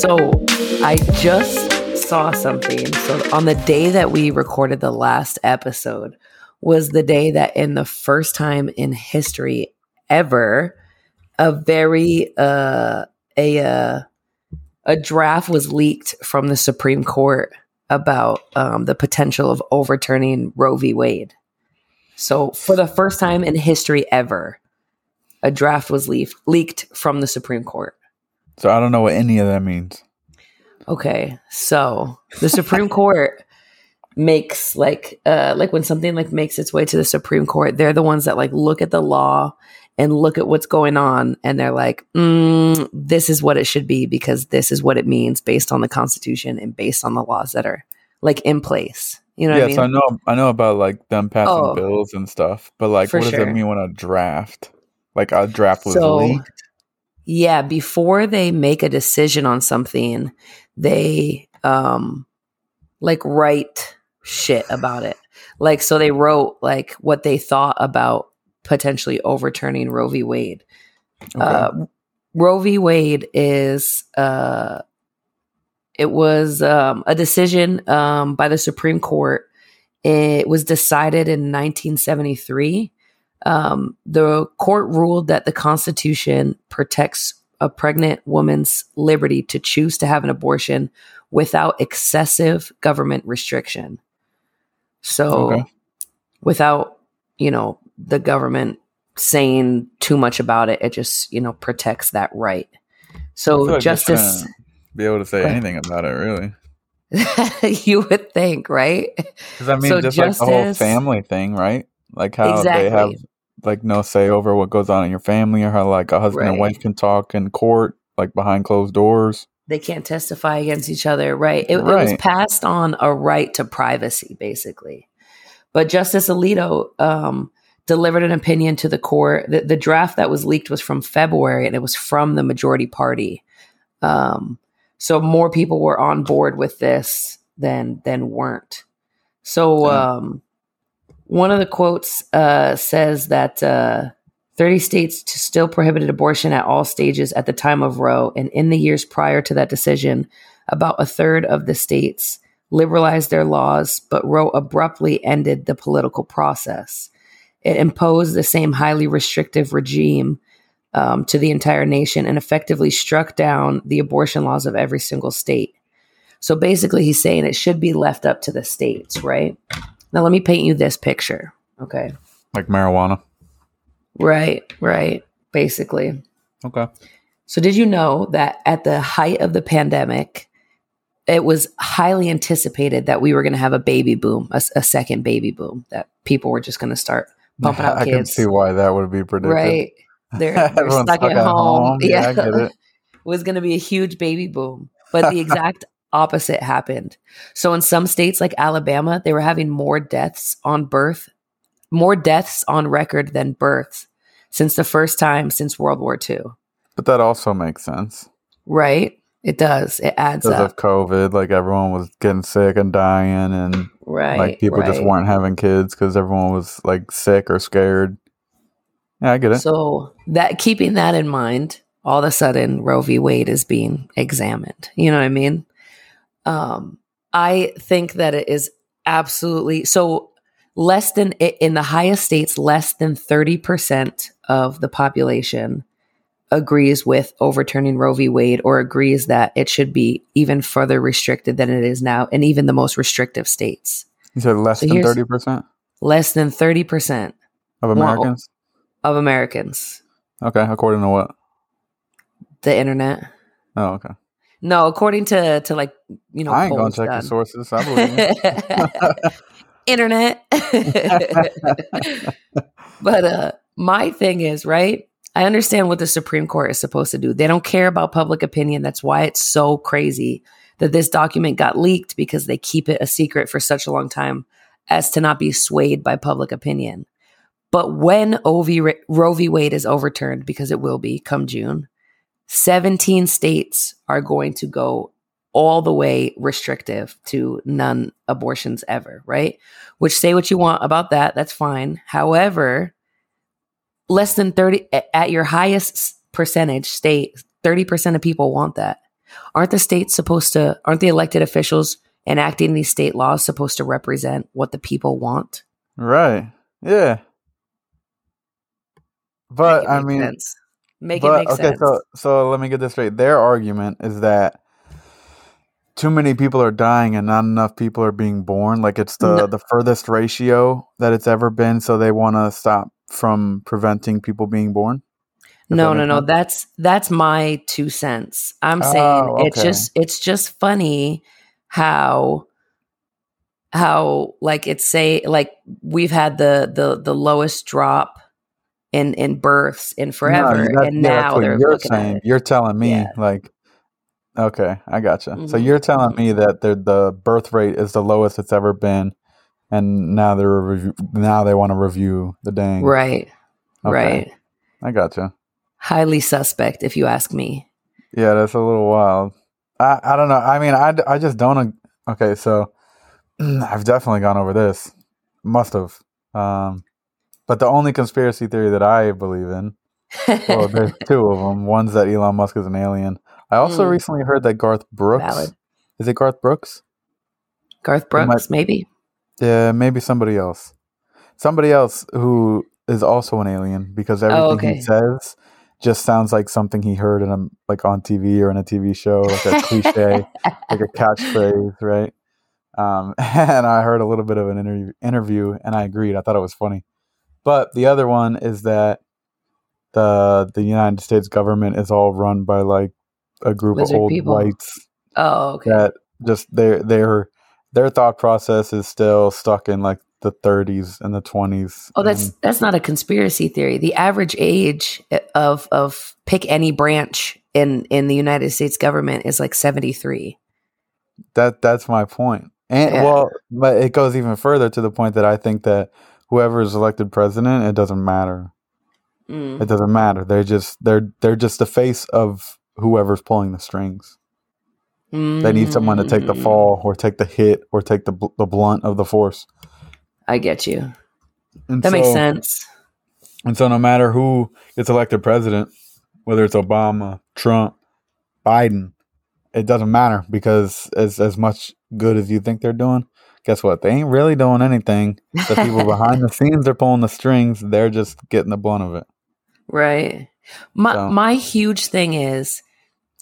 So I just saw something. So on the day that we recorded the last episode was the day that in the first time in history ever, a very uh a uh, a draft was leaked from the Supreme Court about um, the potential of overturning Roe v. Wade. So, for the first time in history ever, a draft was leaf- leaked from the Supreme Court. So I don't know what any of that means. Okay, so the Supreme Court makes like uh like when something like makes its way to the Supreme Court, they're the ones that like look at the law and look at what's going on and they're like, mm, this is what it should be because this is what it means based on the Constitution and based on the laws that are like in place. You know yes, what I mean? I know. I know about like them passing Oh. bills and stuff, but like, what does sure. it mean when a draft, like a draft was So- leaked? Yeah, before they make a decision on something, they um like write shit about it. Like so they wrote like what they thought about potentially overturning Roe v. Wade. Okay. Uh Roe v. Wade is uh it was um a decision um by the Supreme Court. It was decided in 1973 um, the court ruled that the Constitution protects a pregnant woman's liberty to choose to have an abortion without excessive government restriction. So, Okay. without, you know, the government saying too much about it, it just, you know, protects that right. So, like justice, be able to say ahead. anything about it, really. you would think, right? Because I mean, So just like the whole family thing, right? Like how they have Exactly. Like no say over what goes on in your family, or how like a husband and wife can talk in court, like behind closed doors. they can't testify against each other right? It, it was passed on a right to privacy basically. But justice alito um, delivered an opinion to the court. The, the draft that was leaked was from february and it was from the majority party. Um, so more people were on board with this than than weren't. So So- um, one of the quotes uh, says that uh, 30 states still prohibited abortion at all stages at the time of Roe, and in the years prior to that decision, about a third of the states liberalized their laws, but Roe abruptly ended the political process. It imposed the same highly restrictive regime um, to the entire nation and effectively struck down the abortion laws of every single state. So basically, he's saying it should be left up to the states, right? Now, let me paint you this picture. Okay. Like marijuana. Right, right. Basically. Okay. So, did you know that at the height of the pandemic, it was highly anticipated that we were going to have a baby boom, a second baby boom, that people were just going to start pumping out kids. I can see why that would be predicted. Right. They're, they're Everyone's stuck at home. Yeah, I get it. was going to be a huge baby boom. But the exact opposite happened. So in some states like Alabama, they were having more deaths on birth, more deaths on record than births since the first time since World War II. But that also makes sense. Right? It does. It adds Because up. of COVID, like everyone was getting sick and dying, and right. like people just weren't having kids because everyone was like sick or scared. Yeah, I get it. So that keeping that in mind, all of a sudden Roe v. Wade is being examined. You know what I mean? Um, I think that it is absolutely so less than in the highest states, less than 30% of the population agrees with overturning Roe v. Wade or agrees that it should be even further restricted than it is now, and even the most restrictive states. you said less so than thirty percent Less than 30% of Americans. of Americans, Okay, according to what? the internet. Oh, okay. No, according to to like you know, I ain't gonna check done. the sources. I believe. Internet. but uh my thing is, right? I understand what the Supreme Court is supposed to do. They don't care about public opinion. That's why it's so crazy that this document got leaked because they keep it a secret for such a long time as to not be swayed by public opinion. But when OV, Roe v. Wade is overturned, because it will be come June, 17 states are going to go all the way restrictive to none abortions ever, right? Which say what you want about that, that's fine. However, less than 30 at your highest percentage state, 30% of people want that. Aren't the states supposed to? Aren't the elected officials enacting these state laws supposed to represent what the people want? Right. Yeah. But I mean, sense. Make but it make okay, sense. so so let me get this straight. Their argument is that too many people are dying and not enough people are being born. Like it's the No. the furthest ratio that it's ever been. So they want to stop from preventing people being born. No, no, no. sense? That's that's my two cents. I'm saying Oh, it's just it's just funny how how like it's say like we've had the the the lowest drop in in births in forever, No, that- and yeah, now they're you're looking saying. You're telling me Yeah. like, okay, I gotcha. So Mhm, you're telling mhm. me that the the birth rate is the lowest it's ever been, and now they're now they want to review the dang. Right, Okay, right. I gotcha. Highly suspect, if you ask me. Yeah, that's a little wild. I I don't know. I mean, I I just don't. Okay, so I've definitely gone over this. Must have. Um, but the only conspiracy theory that I believe in Well, there's two of them. One's that Elon Musk is an alien. I also Mm. recently heard that Garth Brooks. Valid. Is it Garth Brooks? Garth It might- Brooks, maybe. Yeah, maybe somebody else. Somebody else who is also an alien because everything Oh, okay. he says just sounds like something he heard in a like on TV or in a TV show, like a cliche, like a catchphrase, right? Um, and I heard a little bit of an interview, interview, and I agreed. I thought it was funny. But the other one is that the the United States government is all run by like a group of old people. whites Oh, okay. that just their their their thought process is still stuck in like the 30s and the 20s. Oh, that's that's not a conspiracy theory. The average age of of pick any branch in in the United States government is like 73. that that's my point. And Yeah. well, but it goes even further to the point that I think that whoever is elected president, it doesn't matter. Mm. It doesn't matter. They're just they're they're just the face of whoever's pulling the strings. They need someone to take the Mm. fall or take the hit or take the bl- the blunt of the force. I get you. And That makes sense. And so, no matter who gets elected president, whether it's Obama, Trump, Biden, it doesn't matter because as as much good as you think they're doing, guess what? They ain't really doing anything. The people behind the scenes are pulling the strings. They're just getting the blunt of it. Right. My So- my huge thing is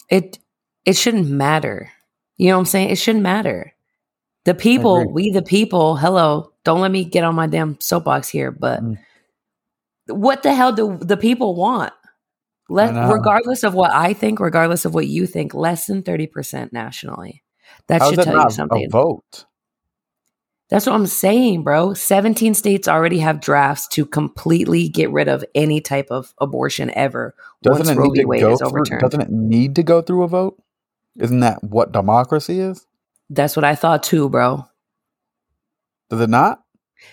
it it shouldn't matter. You know what I'm saying? It shouldn't matter. The people, we the people, hello, don't let me get on my damn soapbox here, but Mm. what the hell do the people want? Let regardless of what I think, regardless of what you think, less than 30% nationally. That How's should tell you something. a vote? That's what I'm saying, bro. 17 states already have drafts to completely get rid of any type of abortion ever Doesn't once it Roe need v. to Wade go is through? overturned. Doesn't it need to go through a vote? Isn't that what democracy is? That's what I thought too, bro. Does it not?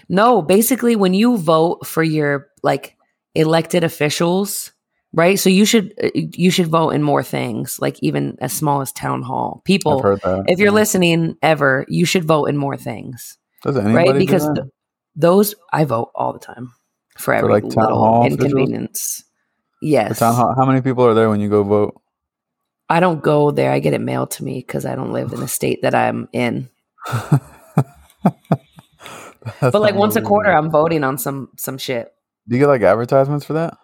No, basically when you vote for your like elected officials, right? So you should uh, you should vote in more things, like even as small as town hall. People, if you're yeah. listening ever, you should vote in more things, does anybody right? Because th- those I vote all the time for every like, town little hall officials? inconvenience. The Yes. town hall- how many people are there when you go vote? I don't go there. I get it mailed to me because I don't live in the state that I'm in. But like once a quarter, I'm voting on some some shit. Do you get like advertisements for that?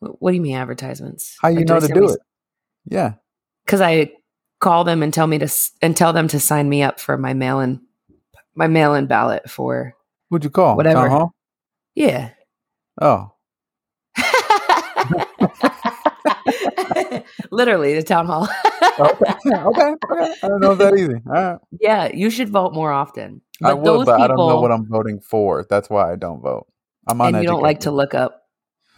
What do you mean advertisements? How you Like, know to do it? Yeah. because I call them and tell me to s- and tell them to sign me up for my mail in my mail in ballot for What'd you call? Whatever. Town hall? yeah. Oh. Literally the town hall. Okay. okay. Okay. I don't know if that easy. All right. yeah, you should vote more often. I But would, those but people, I don't know what I'm voting for. That's why I don't vote. I'm and you don't like to look up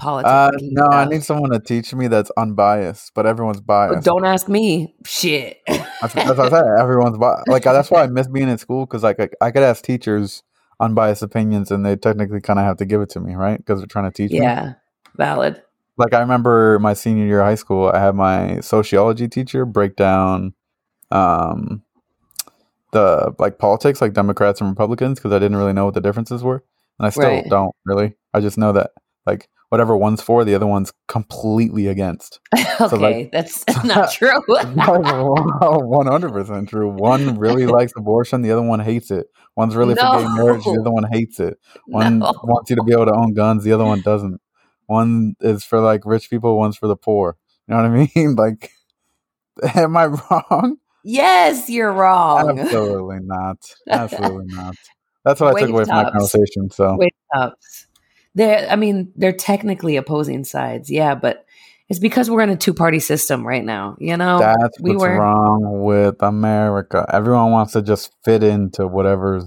politics. Uh, no, I need someone to teach me that's unbiased, but everyone's biased. Don't ask me. Shit. That's, that's what I said. Everyone's biased. Like that's why I miss being in school because like I, I could ask teachers unbiased opinions and they technically kind of have to give it to me, right? Because they're trying to teach me. yeah, valid. like I remember my senior year of high school, I had my sociology teacher break down um the like politics, like Democrats and Republicans, because I didn't really know what the differences were, and I still Right. don't really. I just know that like whatever one's for, the other one's completely against. okay, like, that's not true. One hundred percent true. One really likes abortion, the other one hates it. One's really no. for gay marriage, the other one hates it. One no. wants you to be able to own guns, the other one doesn't. One is for like rich people, one's for the poor. You know what I mean? Like, am I wrong? Yes, you're wrong. Absolutely not. Absolutely not. That's what I took away from that conversation. So wait ups. They're, I mean, they're technically opposing sides, yeah, but it's because we're in a two party system right now. You know, that's we what's were, wrong with America. Everyone wants to just fit into whatever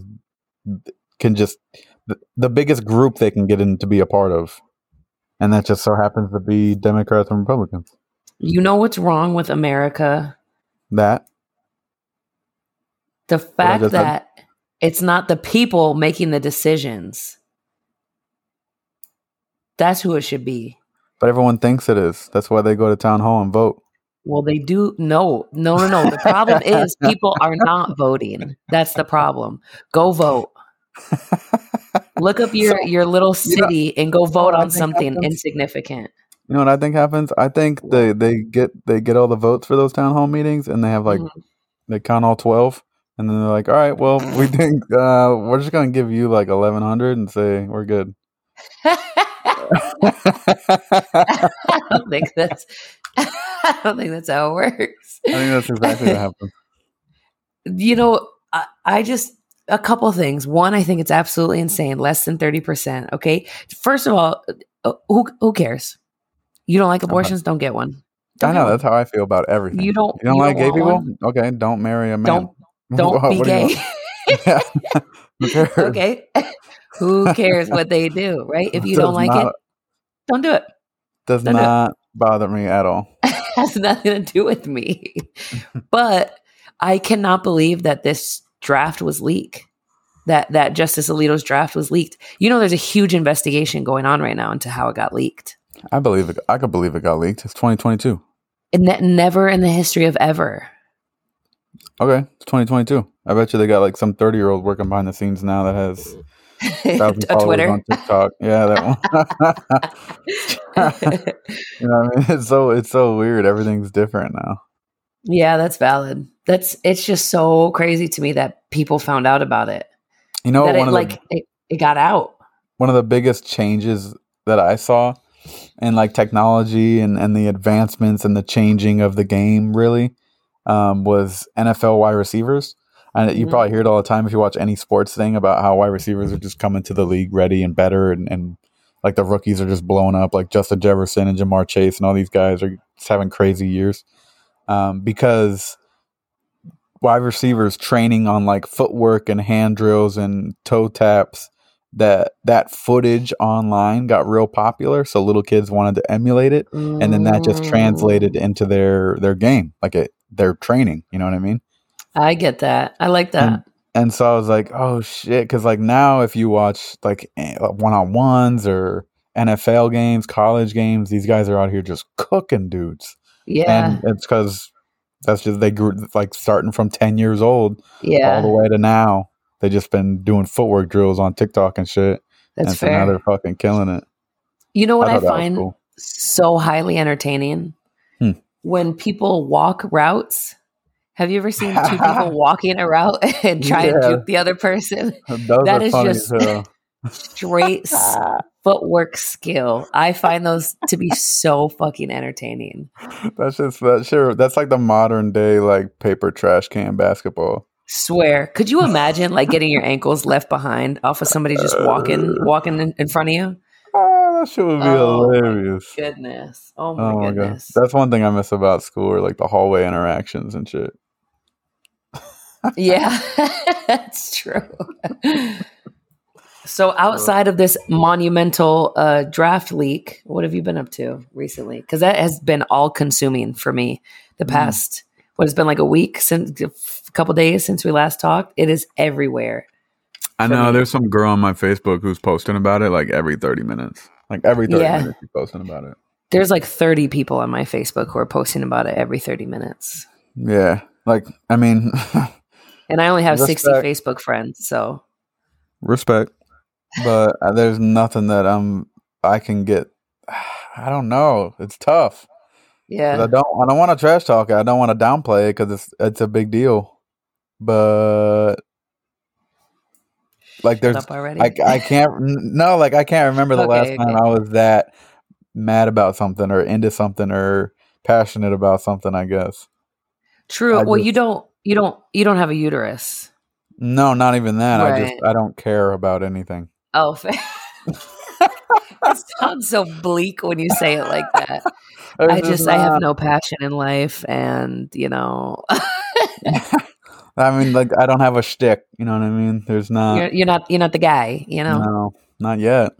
can just the, the biggest group they can get in to be a part of, and that just so happens to be Democrats and Republicans. You know what's wrong with America? That the fact that it's not the people making the decisions. That's who it should be. But everyone thinks it is. That's why they go to town hall and vote. Well, they do. No, no, no, no. The problem is people are not voting. That's the problem. Go vote. Look up your, so, your little city you know, and go vote on something happens? insignificant. You know what I think happens? I think they, they get they get all the votes for those town hall meetings and they have like mm-hmm. they count all twelve and then they're like, "All right, well, we think uh, we're just gonna give you like eleven hundred and say we're good." I don't think that's. I don't think that's how it works. I think that's exactly what happens. You know, I, I just a couple things. One, I think it's absolutely insane. Less than thirty percent. Okay, first of all, uh, who who cares? You don't like abortions? Don't get one. Don't I know that's how I feel about everything. You don't. You don't you like don't gay people? One? Okay, don't marry a man. Don't don't be gay. okay. Who cares what they do, right? If you does don't like not, it, don't do it. Does don't not do bother me at all. has nothing to do with me. but I cannot believe that this draft was leaked. That that Justice Alito's draft was leaked. You know, there's a huge investigation going on right now into how it got leaked. I believe it. I could believe it got leaked. It's 2022. And ne- never in the history of ever Okay, it's 2022. I bet you they got like some 30 year old working behind the scenes now that has thousand followers Twitter. on TikTok. Yeah, that one. you know, I mean, it's so it's so weird. Everything's different now. Yeah, that's valid. That's it's just so crazy to me that people found out about it. You know, that it, like the, it, it got out. One of the biggest changes that I saw in like technology and and the advancements and the changing of the game really um, was NFL wide receivers. And you mm-hmm. probably hear it all the time if you watch any sports thing about how wide receivers are just coming to the league ready and better, and, and like the rookies are just blowing up, like Justin Jefferson and Ja'Marr Chase and all these guys are just having crazy years um, because wide receivers training on like footwork and hand drills and toe taps that that footage online got real popular so little kids wanted to emulate it and then that just translated mm. into their their game like it their training. You know what I mean? I get that. I like that. And, and so I was like, oh shit, because like now if you watch like eh, uh, one on ones or NFL games, college games, these guys are out here just cooking dudes. Yeah, and it's because that's just they grew like starting from ten years old, yeah, all the way to now. They just been doing footwork drills on TikTok and shit. That's and fair. So now they're fucking killing it. You know what I, I find cool. so highly entertaining hmm. when people walk routes. Have you ever seen two people walking a route and try yeah. and juke the other person? Those that is just straight footwork skill. I find those to be so fucking entertaining. That's just that sure. That's like the modern day like paper trash can basketball. Swear. Could you imagine like getting your ankles left behind off of somebody just walking walking in, in front of you? Ah, that shit would be oh, hilarious. goodness. Oh my, oh my goodness. God. That's one thing I miss about school, or like the hallway interactions and shit. Yeah, that's true. so outside of this monumental uh, draft leak, what have you been up to recently? Because that has been all consuming for me the mm. past. Mm. What has been like a week since a couple days since we last talked. It is everywhere. I know me. there's some girl on my Facebook who's posting about it like every 30 minutes. Like every 30 yeah. minutes, you're posting about it. There's like 30 people on my Facebook who are posting about it every 30 minutes. Yeah. Like, I mean, and I only have respect. 60 Facebook friends. So respect. But uh, there's nothing that I'm, I can get I don't know. It's tough. Yeah. I don't. I don't want to trash talk it. I don't want to downplay it because it's it's a big deal. But like, Shut there's up already. I, I can't no like I can't remember the last Okay, time. I was that mad about something or into something or passionate about something. I guess True. I well, you don't. You don't. You don't have a uterus. no, not even that. I just I don't care about anything. Oh, fair. it sounds so bleak when you say it like that. I just, I have no passion in life, and you know, I mean, like I don't have a shtick. You know what I mean? There's not. you're, you're not, you're not the guy. You know. No, not yet.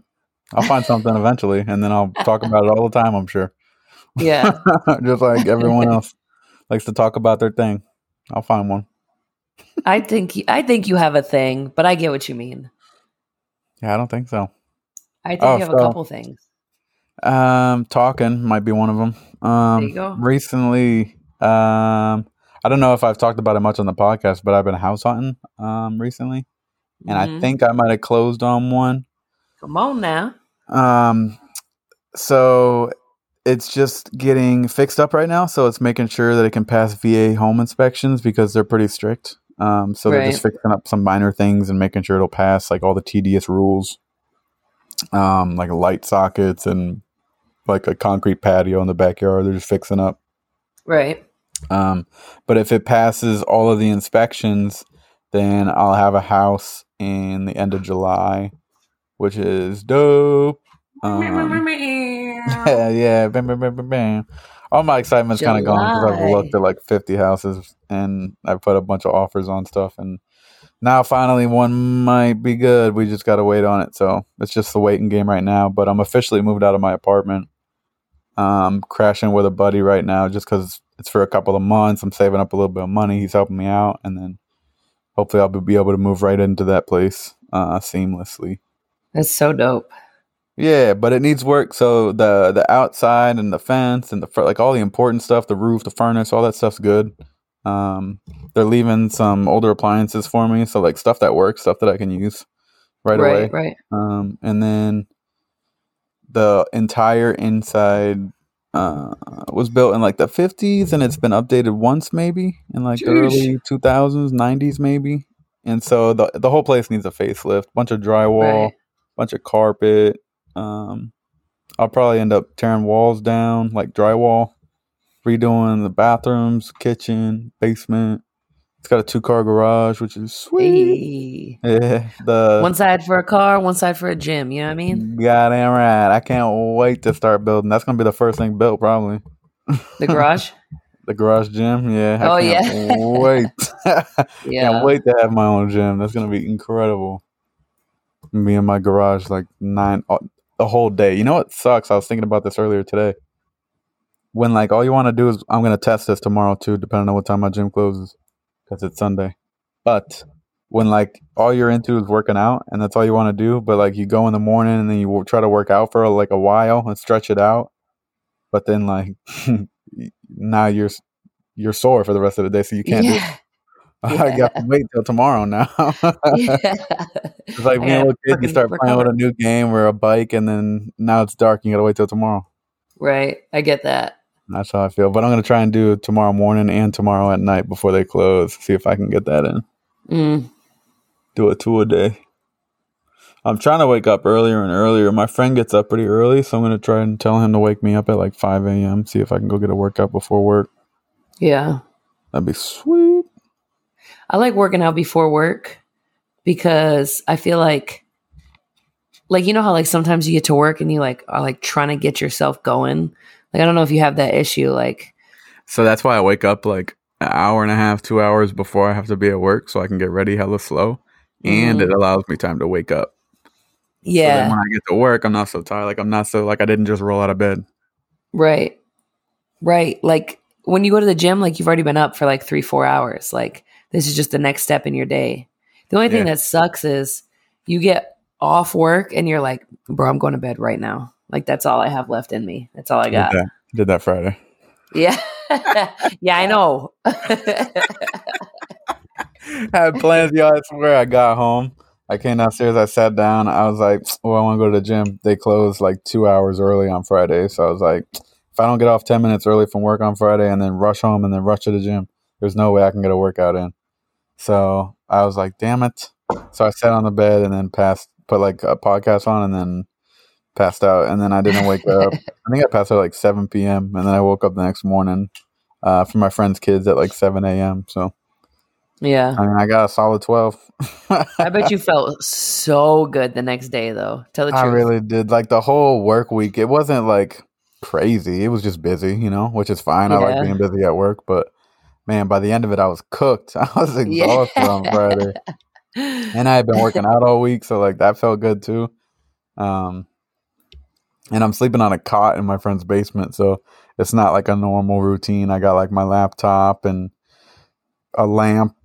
I'll find something eventually, and then I'll talk about it all the time. I'm sure. Yeah. just like everyone else likes to talk about their thing. I'll find one. I think, I think you have a thing, but I get what you mean. Yeah, I don't think so. I think Oh, you have so- a couple things. Um, talking might be one of them. Um, There you go. recently, um, I don't know if I've talked about it much on the podcast, but I've been house hunting um recently, and I Mhm. think I might have closed on one. Come on now. Um, so it's just getting fixed up right now. So it's making sure that it can pass VA home inspections because they're pretty strict. Um, so they're just fixing up some minor things and making sure it'll pass like all the tedious rules, um, like light sockets and like a concrete patio in the backyard. They're just fixing up. Right. Um, but if it passes all of the inspections, then I'll have a house in the end of July, which is dope. Um, yeah, yeah. Bam, bam, bam, bam, bam. All my excitement's kind of gone because I've looked at like 50 houses and I've put a bunch of offers on stuff. And now finally one might be good. We just got to wait on it. So it's just the waiting game right now. But I'm officially moved out of my apartment. Um, crashing with a buddy right now just because it's for a couple of months. I'm saving up a little bit of money. He's helping me out. And then hopefully I'll be able to move right into that place uh, seamlessly. That's so dope. Yeah, but it needs work. So the the outside and the fence and the fr- like all the important stuff, the roof, the furnace, all that stuff's good. Um, they're leaving some older appliances for me, so like stuff that works, stuff that I can use right, away. Right. Right. Um, and then the entire inside uh, was built in like the 50s and it's been updated once maybe in like the early 2000s 90s maybe and so the the whole place needs a facelift bunch of drywall Right. bunch of carpet um i'll probably end up tearing walls down like drywall redoing the bathrooms kitchen basement it's got a two car garage which is sweet Hey. yeah the one side for a car, one side for a gym. You know what I mean? Goddamn right. I can't wait to start building. That's gonna be the first thing built, probably. The garage. The garage gym. Yeah. I Oh, yeah. wait. Yeah. Can't wait to have my own gym. That's gonna be incredible. Me in my garage like nine the whole day. You know what sucks? I was thinking about this earlier today. When like all you want to do is I'm gonna test this tomorrow too, depending on what time my gym closes, because it's Sunday. But when like all you're into is working out and that's all you want to do, but like you go in the morning and then you try to work out for like a while and stretch it out, but then like now you're you're sore for the rest of the day, so you can't. do yeah. I got to wait till tomorrow now. yeah. It's like when you're a little kid, you start playing with a new game or a bike, and then now it's dark. And you gotta wait till tomorrow. Right. I get that. That's how I feel. But I'm gonna try and do tomorrow morning and tomorrow at night before they close. See if I can get that in. Mm. Do a two a day. I'm trying to wake up earlier and earlier. My friend gets up pretty early, so I'm gonna try and tell him to wake me up at like 5 a.m. See if I can go get a workout before work. Yeah. That'd be sweet. I like working out before work because I feel like like you know how like sometimes you get to work and you like are like trying to get yourself going. Like I don't know if you have that issue like So that's why I wake up like an hour and a half, two hours before I have to be at work, so I can get ready hella slow, and Mhm. it allows me time to wake up. So yeah, when I get to work, I'm not so tired. Like I'm not so like I didn't just roll out of bed. right. Right. Like when you go to the gym like you've already been up for like 3-4 hours. Like this is just the next step in your day. The only thing that sucks is you get off work and you're like, "Bro, I'm going to bed right now." Like that's all I have left in me. That's all I got. Did that, did that Friday. Yeah. yeah, I know. Had plans, y'all. I swear I got home I came downstairs. I sat down. I was like, "Oh, I want to go to the gym." They closed like two hours early on Friday, so I was like, "If I don't get off ten minutes early from work on Friday and then rush home and then rush to the gym, there's no way I can get a workout in." So I was like, "Damn it!" So I sat on the bed and then passed, put like a podcast on, and then passed out. And then I didn't wake up. I think I passed out like seven p.m. and then I woke up the next morning uh, for my friend's kids at like seven a.m. So. Yeah. I mean, I got a solid 12. I bet you felt so good the next day, though. Tell the truth. I really did. Like the whole work week, it wasn't like crazy. It was just busy, you know, which is fine. I like being busy at work, but man, by the end of it, I was cooked. I was exhausted on Friday, and I had been working out all week, so like that felt good too. Um, and I'm sleeping on a cot in my friend's basement, so it's not like a normal routine. I got like my laptop and a lamp,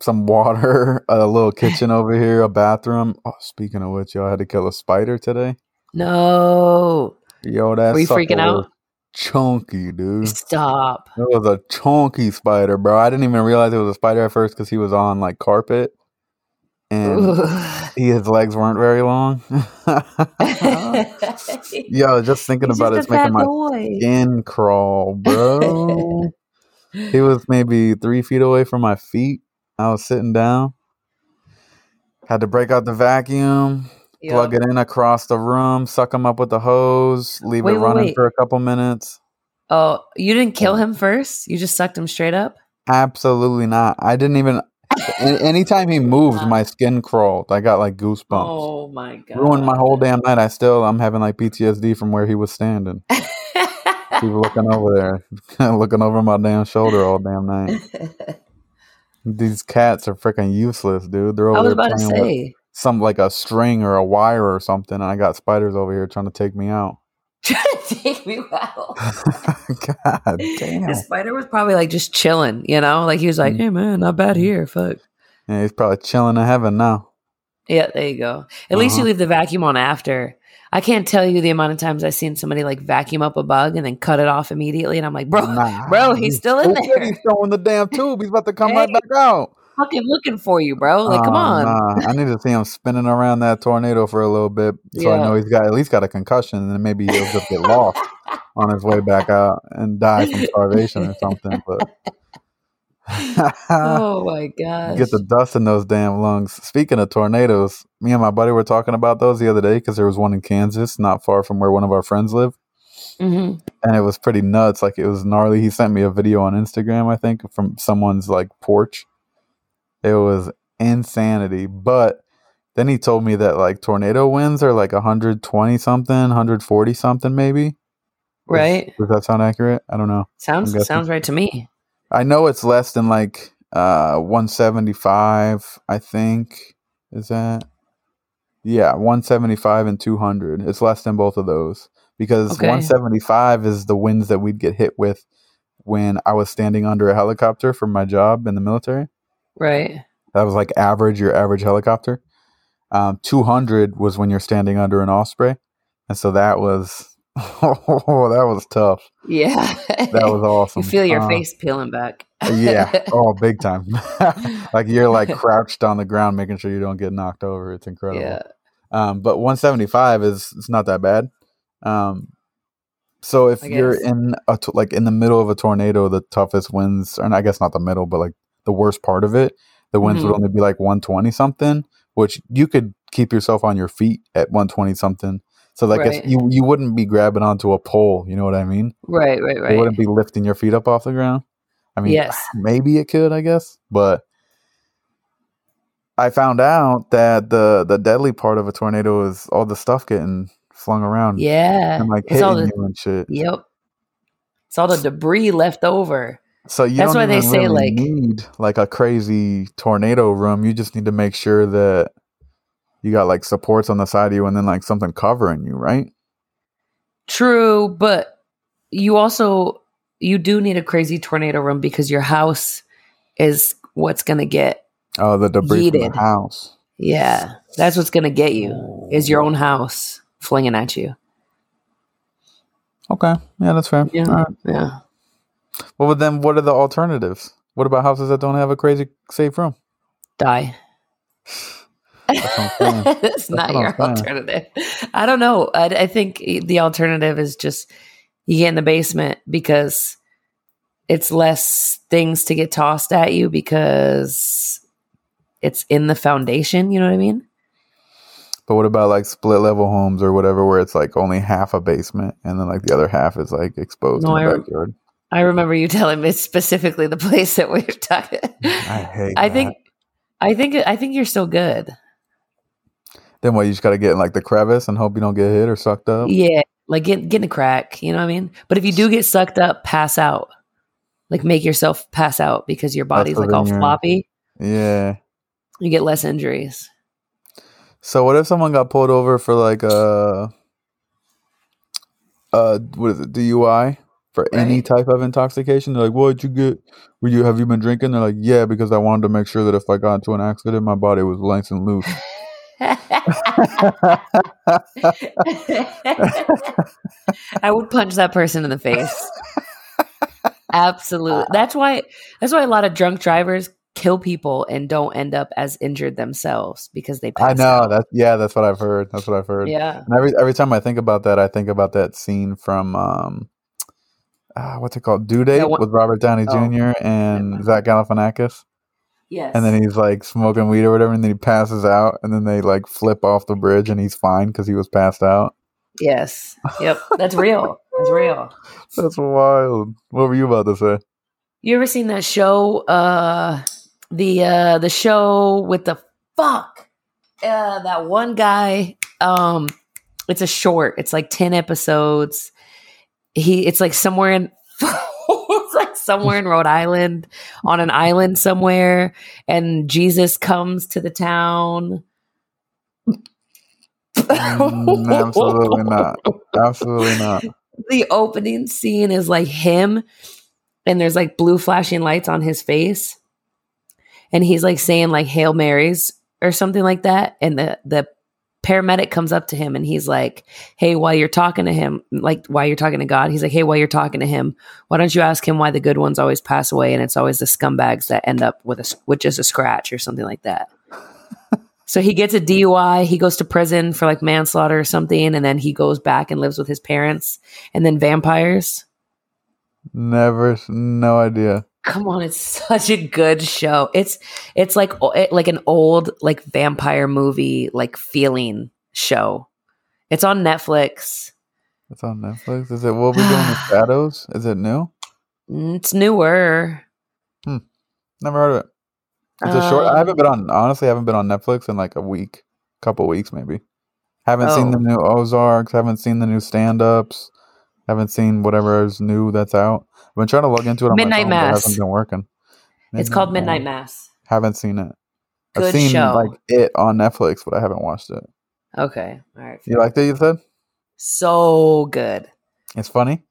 some water, a little kitchen over here, a bathroom. Oh, speaking of which, y'all I had to kill a spider today. no. Yo, that Were you sucker freaking out? Chunky, dude. Stop. It was a chunky spider, bro. I didn't even realize it was a spider at first because he was on like carpet, and he, his legs weren't very long. Yo, just thinking He's about just it's making my boy. skin crawl, bro. he was maybe three feet away from my feet. I was sitting down. Had to break out the vacuum, plug it in across the room, suck him up with the hose, leave Wait, it running wait. for a couple minutes. Oh, you didn't kill oh. him first? You just sucked him straight up? Absolutely not. I didn't even. anytime he moved, my skin crawled. I got like goosebumps. Oh my god. Ruined my whole damn night. I still, I'm having like PTSD from where he was standing. People looking over there, looking over my damn shoulder all damn night. These cats are freaking useless, dude. They're over I was there about to playing with say. Some like a string or a wire or something, and I got spiders over here trying to take me out. Trying to take me out. God damn. The spider was probably like just chilling, you know? Like he was like, Mm. hey man, not bad here. Fuck. Yeah, he's probably chilling in heaven now. Yeah, there you go. At least you Uh-huh. leave the vacuum on after. I can't tell you the amount of times I've seen somebody like vacuum up a bug and then cut it off immediately. And I'm like, bro, Nah, bro, he's still in there. He's throwing the damn tube. He's about to come right back out. Fucking looking for you, bro. Like, come Oh, on. nah. I need to see him spinning around that tornado for a little bit, so I know he's got at least got a concussion, and maybe he'll just get lost on his way back out and die from starvation or something. But oh my god! get the dust in those damn lungs. Speaking of tornadoes, me and my buddy were talking about those the other day because there was one in Kansas, not far from where one of our friends live, hmm and it was pretty nuts. Like it was gnarly. He sent me a video on Instagram, I think, from someone's like porch. It was insanity. But then he told me that like tornado winds are like 120 something, 140 something, maybe. Right. Does that sound accurate? I don't know. Sounds sounds right to me. I know it's less than like uh 175, I think. Is that? Yeah, 175 and 200. It's less than both of those because Okay. 175 is the winds that we'd get hit with when I was standing under a helicopter for my job in the military. Right. That was like average, your average helicopter. Um, 200 was when you're standing under an Osprey. And so that was, oh, that was tough. Yeah. That was awesome. you feel your Uh, face peeling back. yeah. Oh, big time. like you're like crouched on the ground, making sure you don't get knocked over. It's incredible. yeah. Um, but 175 is it's not that bad. Um, so if you're in a, like in the middle of a tornado, the toughest winds, and I guess not the middle, but like the worst part of it, the winds would Mhm. only be like 120 something, which you could keep yourself on your feet at 120 something. So like Right. you you wouldn't be grabbing onto a pole, you know what I mean? Right. Right. Right. You wouldn't be lifting your feet up off the ground. I mean, Yes. maybe it could, I guess, but I found out that the the deadly part of a tornado is all the stuff getting flung around Yeah. and like It's hitting all the you and shit. Yep. It's all the debris left over. So you That's don't why they say, really like- need like a crazy tornado room. You just need to make sure that you got like supports on the side of you and then like something covering you, right? True, but you also you do need a crazy tornado room because your house is what's going to get Oh, the debris from the house. yeah, that's what's going to get you is your own house flinging at you. Okay, yeah, that's fair. Yeah. Right. Yeah. Well, but then what are the alternatives? What about houses that don't have a crazy safe room? Die. It's not your alternative. I don't know. I, I think the alternative is just you get in the basement because it's less things to get tossed at you because it's in the foundation. You know what I mean? But what about like split level homes or whatever, where it's like only half a basement and then like the other half is like exposed no, in the I, backyard? I remember you telling me specifically the place that we are talking. I hate. I that. think, I think, I think you're still good. Then what? You just got to get in like the crevice and hope you don't get hit or sucked up. Yeah, like get get in a crack. You know what I mean? But if you do get sucked up, pass out. Like make yourself pass out because your body's like all floppy. Yeah. You get less injuries. So what if someone got pulled over for like a, uh, what is it, DUI for right. any type of intoxication? They're like, "What'd you get? Were you have you been drinking?" They're like, "Yeah, because I wanted to make sure that if I got into an accident, my body was nice and loose." I would punch that person in the face. Absolutely. That's why. That's why a lot of drunk drivers kill people and don't end up as injured themselves because they I know that yeah, that's what I've heard. That's what I've heard. Yeah. And every every time I think about that, I think about that scene from um uh, what's it called? Due Date with Robert Downey oh. Jr. and yeah. Zach Galifianakis. Yes. And then he's like smoking weed or whatever, and then he passes out, and then they like flip off the bridge, and he's fine because he was passed out. Yes. Yep. That's real. That's real. That's wild. What were you about to say? You ever seen that show? Uh the uh the show with the fuck uh that one guy um it's a short it's like 10 episodes he it's like somewhere in it's like somewhere in Rhode Island on an island somewhere and Jesus comes to the town mm, absolutely not absolutely not the opening scene is like him and there's like blue flashing lights on his face and he's like saying like Hail Marys or something like that. And the the paramedic comes up to him and he's like, Hey, while you're talking to him, like while you're talking to God, he's like, Hey, while you're talking to him, why don't you ask him why the good ones always pass away and it's always the scumbags that end up with a with just a scratch or something like that. so he gets a DUI, he goes to prison for like manslaughter or something, and then he goes back and lives with his parents, and then vampires. Never, no idea come on it's such a good show. It's it's like like an old like vampire movie like feeling show. It's on netflix. It's on netflix? Is it what we doing the shadows? Is it new? Mm, it's newer. Hmm. Never heard of it. It's a short i haven't been on honestly I haven't been on netflix in like a week couple weeks maybe. Haven't oh. seen the new ozarks haven't seen the new stand-ups haven't seen whatever is new that's out I've been trying to log into it. On Midnight phone, Mass. Hasn't been working. Midnight it's called Midnight Mass. Haven't seen it. Good I've seen show. like it on Netflix, but I haven't watched it. Okay, all right. You liked it? You said so good. It's funny.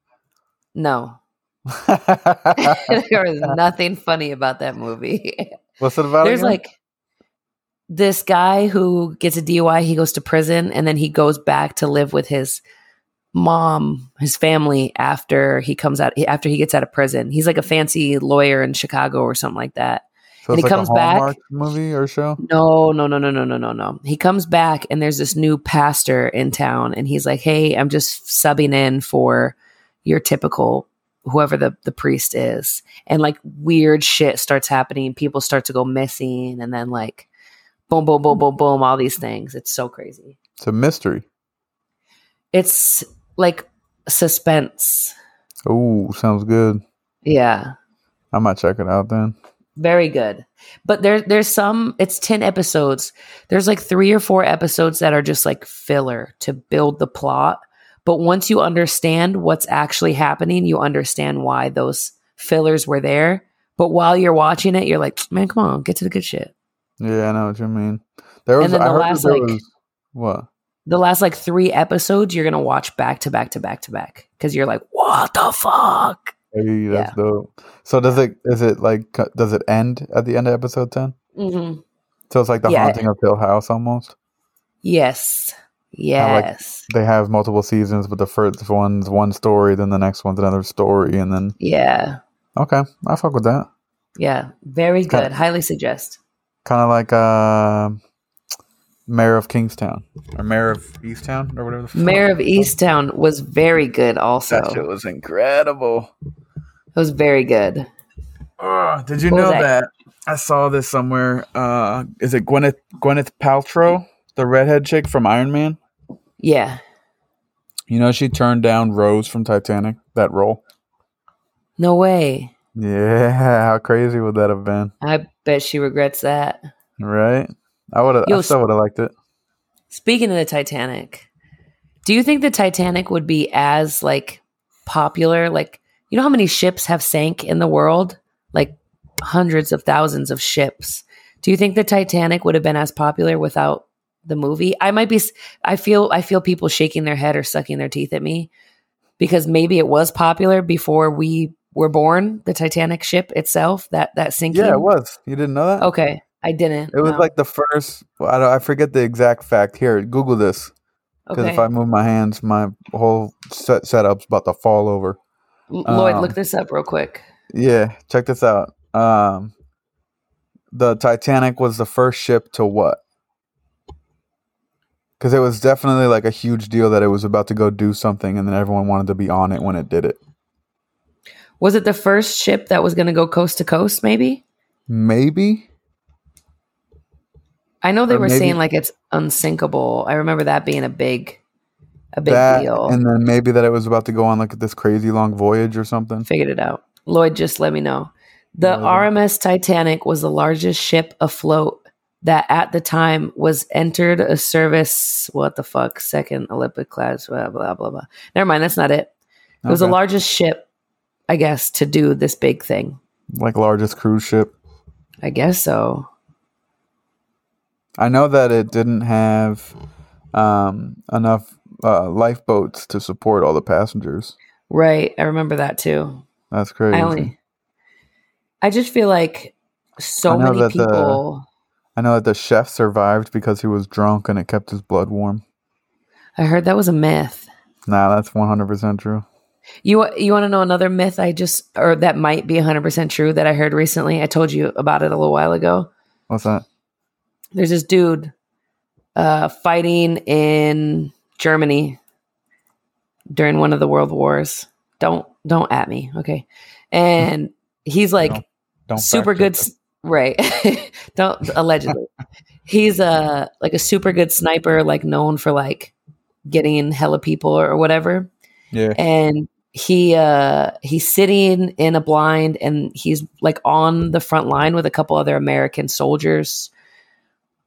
No, there is nothing funny about that movie. What's it about? There's again? like this guy who gets a DUI. He goes to prison, and then he goes back to live with his mom, his family after he comes out after he gets out of prison. He's like a fancy lawyer in Chicago or something like that. So and he like comes back. Movie or show? No, no, no, no, no, no, no, no. He comes back and there's this new pastor in town, and he's like, "Hey, I'm just subbing in for your typical whoever the the priest is," and like weird shit starts happening. People start to go missing, and then like, boom, boom, boom, boom, boom, all these things. It's so crazy. It's a mystery. It's like suspense. Oh, sounds good. Yeah. I might check it out then. Very good. But there there's some it's 10 episodes. There's like 3 or 4 episodes that are just like filler to build the plot. But once you understand what's actually happening, you understand why those fillers were there. But while you're watching it, you're like, man, come on, get to the good shit. Yeah, I know what you mean. There was and then the last like was, what? The last like three episodes you're gonna watch back to back to back to back because you're like, what the fuck? Hey, that's yeah. dope. So does it is it like does it end at the end of episode 10 mm-hmm. So it's like the yeah. haunting of Hill House almost. Yes. Yes. Like they have multiple seasons, but the first one's one story, then the next one's another story, and then yeah. Okay, I fuck with that. Yeah, very it's good. Kinda, Highly suggest. Kind of like uh, Mayor of Kingstown or Mare of Easttown or whatever. The fuck. Mare of Easttown was very good. Also, That shit was incredible. it was very good. Oh, did you What know that? that? I saw this somewhere. Uh, is it Gwyneth Gwyneth Paltrow, the redhead chick from Iron Man? Yeah, You know she turned down Rose from Titanic that role. no way. Yeah, how crazy would that have been? I bet she regrets that. Right? I would have. I still would have liked it. Speaking of the Titanic, do you think the Titanic would be as like popular? Like, you know how many ships have sank in the world? Like hundreds of thousands of ships. Do you think the Titanic would have been as popular without the movie? I might be. I feel. I feel people shaking their head or sucking their teeth at me because maybe it was popular before we were born. The Titanic ship itself, that that sinking. Yeah, it was. You didn't know that? Okay, I didn't. It was no. like the first. well, I, don't, I forget the exact fact. Here, Google this because okay. if I move my hands, my whole set setup's about to fall over. L- Lloyd, um, look this up real quick. Yeah, check this out. Um, the Titanic was the first ship to what? Because it was definitely like a huge deal that it was about to go do something, and then everyone wanted to be on it when it did it. Was it the first ship that was going to go coast to coast? Maybe. Maybe. I know they Or were maybe- saying like it's unsinkable. I remember that being a big, a big that, deal. and then maybe that it was about to go on like this crazy long voyage or something. Figured it out. Lloyd, just let me know. The RMS Titanic was the largest ship afloat that at the time was entered a service. What the fuck? Second Olympic class. Blah blah blah blah. Never mind. That's not it. It was the largest ship, I guess, to do this big thing. like largest cruise ship. I guess so. I know that it didn't have um, enough uh, lifeboats to support all the passengers. Right. I remember that too. That's crazy. I only. I just feel like so many that the- people. I know that the chef survived because he was drunk and it kept his blood warm. I heard that was a myth. Nah, that's one hundred percent true. You you want to know another myth I just or that might be 100% true that I heard recently? I told you about it a little while ago. What's that? There's this dude uh fighting in Germany during one of the world wars. Don't don't at me, okay? And he's like Don't- Don't super good s- right don't allegedly he's a like a super good sniper like known for like getting hella people or whatever. Yeah. and he uh he's sitting in a blind and he's like on the front line with a couple other american soldiers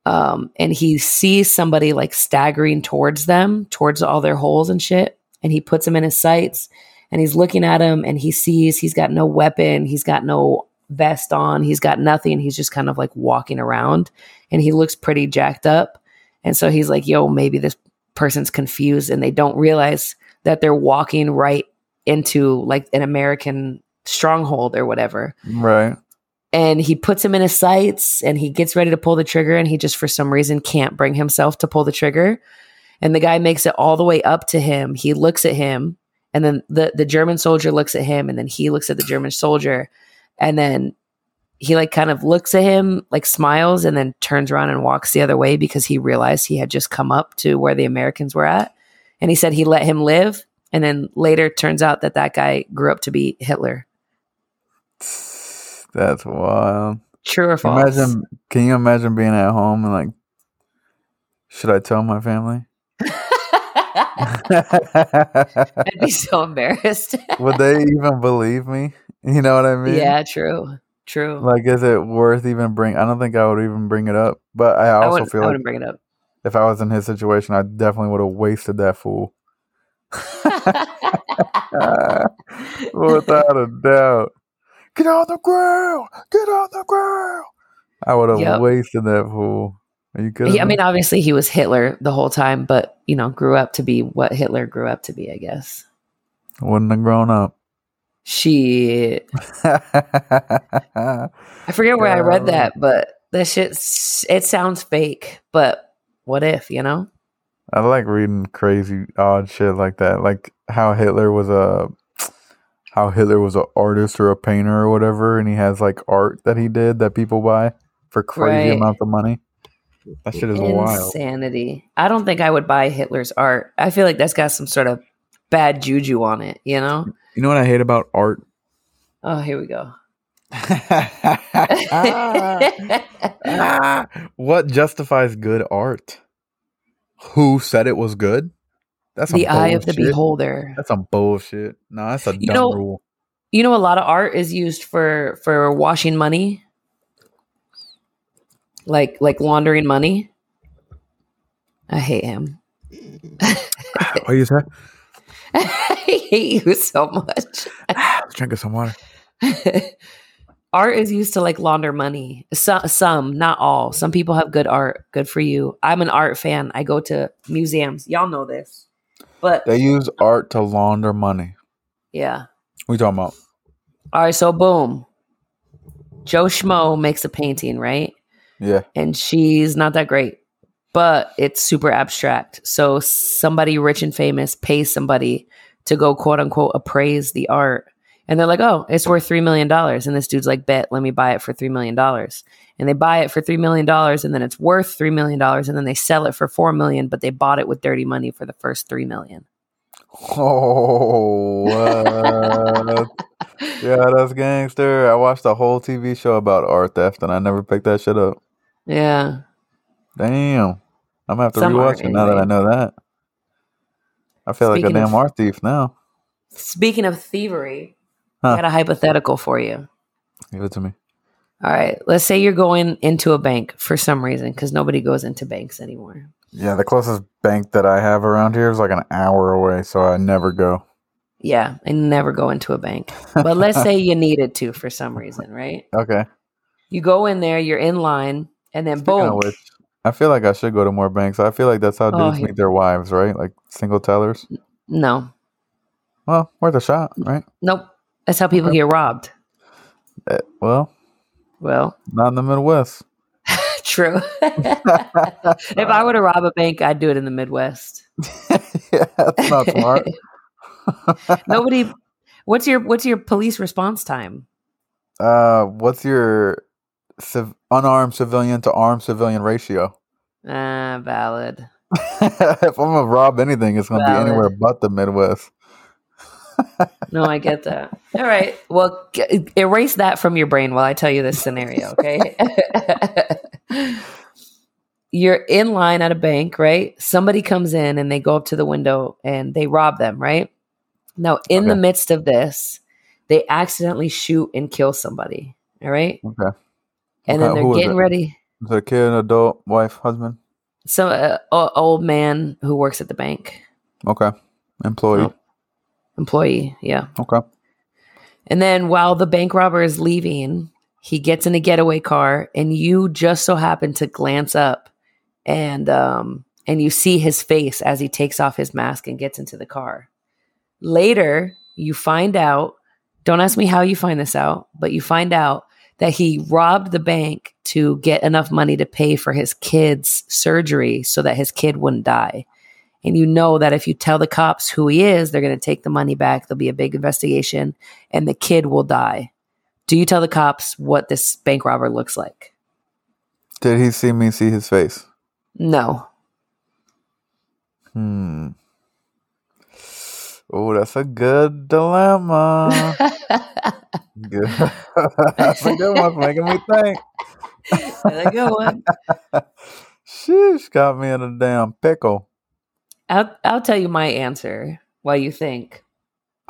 um and he sees somebody like staggering towards them towards all their holes and shit and he puts him in his sights and he's looking at him and he sees he's got no weapon he's got no vest on he's got nothing he's just kind of like walking around and he looks pretty jacked up and so he's like yo maybe this person's confused and they don't realize that they're walking right into like an american stronghold or whatever Right. And he puts him in his sights and he gets ready to pull the trigger and he just for some reason can't bring himself to pull the trigger. And the guy makes it all the way up to him. He looks at him and then the the german soldier looks at him and then he looks at the german soldier. And then he like kind of looks at him like smiles and then turns around and walks the other way because he realized he had just come up to where the americans were at. And he said he let him live. And then later turns out that that guy grew up to be hitler That's wild. true or false Imagine. Can you imagine being at home and like, should I tell my family? I'd be so embarrassed. Would they even believe me? You know what I mean? yeah, true. True. Like, is it worth even bring? I don't think I would even bring it up. But I I, also wouldn't, feel I like bring it up. if I was in his situation, I definitely would have wasted that fool. Without a doubt. Get on the ground! Get on the ground! I would have Yep. wasted that fool. Are you kidding? He- I mean, obviously he was Hitler the whole time, but you know, grew up to be what Hitler grew up to be, I guess. wouldn't have grown up. Shit. I forget where I read that, but that shit, it sounds fake, but what if, you know? I like reading crazy, odd shit like that. Like how Hitler was a, how Hitler was an artist or a painter or whatever, and he has like art that he did that people buy for crazy Right. amounts of money. That shit is wild. Insanity. I don't think I would buy Hitler's art. I feel like that's got some sort of bad juju on it, you know? You know what I hate about art? Oh, here we go. Ah, what justifies good art? Who said it was good? That's the eye of the beholder. That's some bullshit. No, that's a You dumb know- rule. You know, a lot of art is used for for washing money, like like laundering money. I hate him. What you say? I hate you so much. Ah, let's drink some water. art is used to like launder money. Some, some, not all. Some people have good art. Good for you. I'm an art fan. I go to museums. Y'all know this, but They use art to launder money. yeah. What you talking about? All right. So boom, Joe Schmo makes a painting, right? Yeah. and she's not that great, but it's super abstract. So somebody rich and famous pays somebody to go quote unquote appraise the art. And they're like, oh, it's worth $3 million. And this dude's like, bet, let me buy it for $3 million. And they buy it for $3 million and then it's worth $3 million. And then they sell it for 4 million, but they bought it with dirty money for the first 3 million. Oh, yeah, that's gangster. I watched a whole TV show about art theft, and I never picked that shit up. Yeah. Damn, I'm gonna have to Some rewatch it now that I know that. I feel like a damn of- art thief now. Speaking of thievery, Huh. I got a hypothetical for you. Give it to me. All right. Let's say you're going into a bank for some reason because nobody goes into banks anymore. Yeah, the closest bank that I have around here is like an hour away, so I never go. Yeah, I never go into a bank. But let's say you needed to for some reason, right? Okay. You go in there, you're in line, and then Speaking boom. which, I feel like I should go to more banks. I feel like that's how Oh, dudes yeah. meet their wives, right? Like single tellers. No, Well, worth a shot, right? nope. That's how people get robbed. Eh, well, Well, not in the Midwest. true. if I were to rob a bank, I'd do it in the Midwest. yeah, that's not smart. Nobody. What's your What's your police response time? Uh, what's your civ- unarmed civilian to armed civilian ratio? Ah, valid. if I'm gonna rob anything, it's gonna Valid. be anywhere but the Midwest. No, I get that. All right. Well, g- erase that from your brain while I tell you this scenario, okay? You're in line at a bank, right? Somebody comes in and they go up to the window and they rob them, right? Now, in the midst of this, they accidentally shoot and kill somebody, all right? Okay. And Okay, then they're who getting ready. Is it a kid, an adult, wife, husband? Some uh, old man who works at the bank, Okay. Employee. Employee, yeah. Okay. And then while the bank robber is leaving, he gets in a getaway car, and you just so happen to glance up and um and you see his face as he takes off his mask and gets into the car. Later, you find out, don't ask me how you find this out, but you find out that he robbed the bank to get enough money to pay for his kid's surgery so that his kid wouldn't die. And you know that if you tell the cops who he is, they're going to take the money back. There'll be a big investigation and the kid will die. Do you tell the cops what this bank robber looks like? Did he see me see his face? No. Hmm. Oh, that's a good dilemma. good. that's a good one. Making me think. There you go. one. Sheesh, got me in a damn pickle. I'll, I'll tell you my answer while you think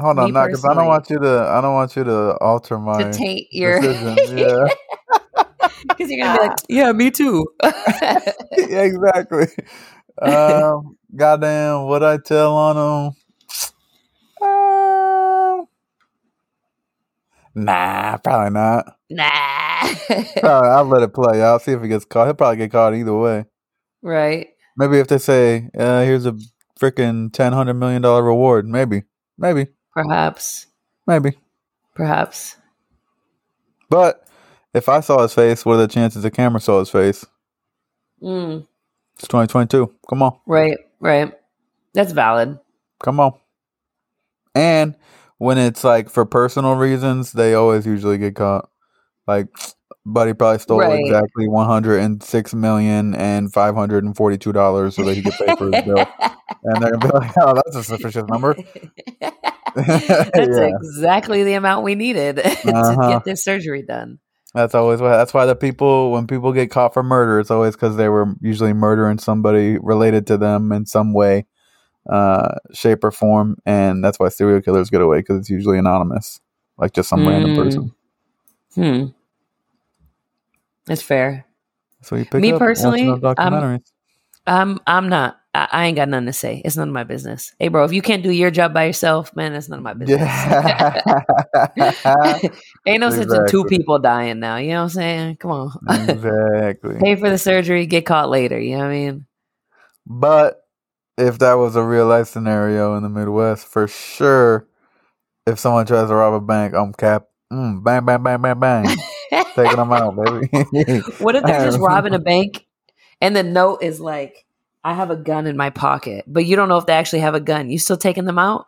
Hold on, now because I don't want you to. I don't want you to alter my to taint your decisions. Yeah, because you're gonna be like, yeah, me too. yeah, exactly. Um, goddamn, what I tell on him? Um, nah, probably not. nah. Probably, I'll let it play. I'll see if he gets caught. He'll probably get caught either way. right. Maybe if they say, uh, "Here's a freaking ten hundred million dollar reward," maybe, maybe, Perhaps. maybe. Perhaps. But if I saw his face, what are the chances the camera saw his face? Mm, It's 2022. Come on, right. Right. That's valid. come on. And when it's like for personal reasons, they always usually get caught. Like but he probably stole Right. exactly one hundred and six million and five hundred and forty two dollars so that he could pay for his bill. And they're gonna be like, "Oh, that's a suspicious number." That's yeah, exactly the amount we needed to Uh-huh. get this surgery done. that's always why. That's why the people when people get caught for murder, it's always because they were usually murdering somebody related to them in some way, uh, shape or form, and that's why serial killers get away because it's usually anonymous, like just some random Mm. person. Hmm. That's fair. So you pick Me up personally, those I'm- I'm not. I, I ain't got nothing to say. It's none of my business. Hey, bro, if you can't do your job by yourself, man, that's none of my business. Yeah. ain't no sense in two people dying now. You know what I'm saying? Come on. exactly. Pay for the surgery, get caught later. You know what I mean? But if that was a real life scenario in the Midwest, for sure, if someone tries to rob a bank, I'm cap. Mm, bang, bang, bang, bang, bang. Taking them out, baby. What if they're just robbing a bank and the note is like, I have a gun in my pocket, but you don't know if they actually have a gun. You still taking them out?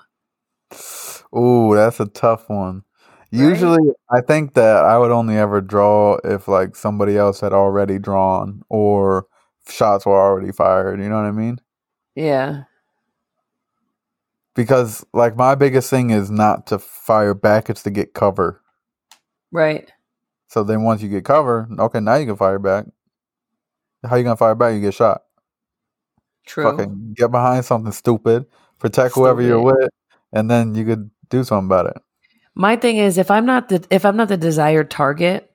Ooh, that's a tough one. Right? Usually, I think that I would only ever draw if like somebody else had already drawn or shots were already fired. You know what I mean? Yeah. Because like my biggest thing is not to fire back; it's to get cover. Right. So then once you get cover, okay, now you can fire back. How you gonna fire back? You get shot. True. Fucking get behind something stupid, protect whoever you're with, and then you could do something about it. My thing is if I'm not the if I'm not the desired target,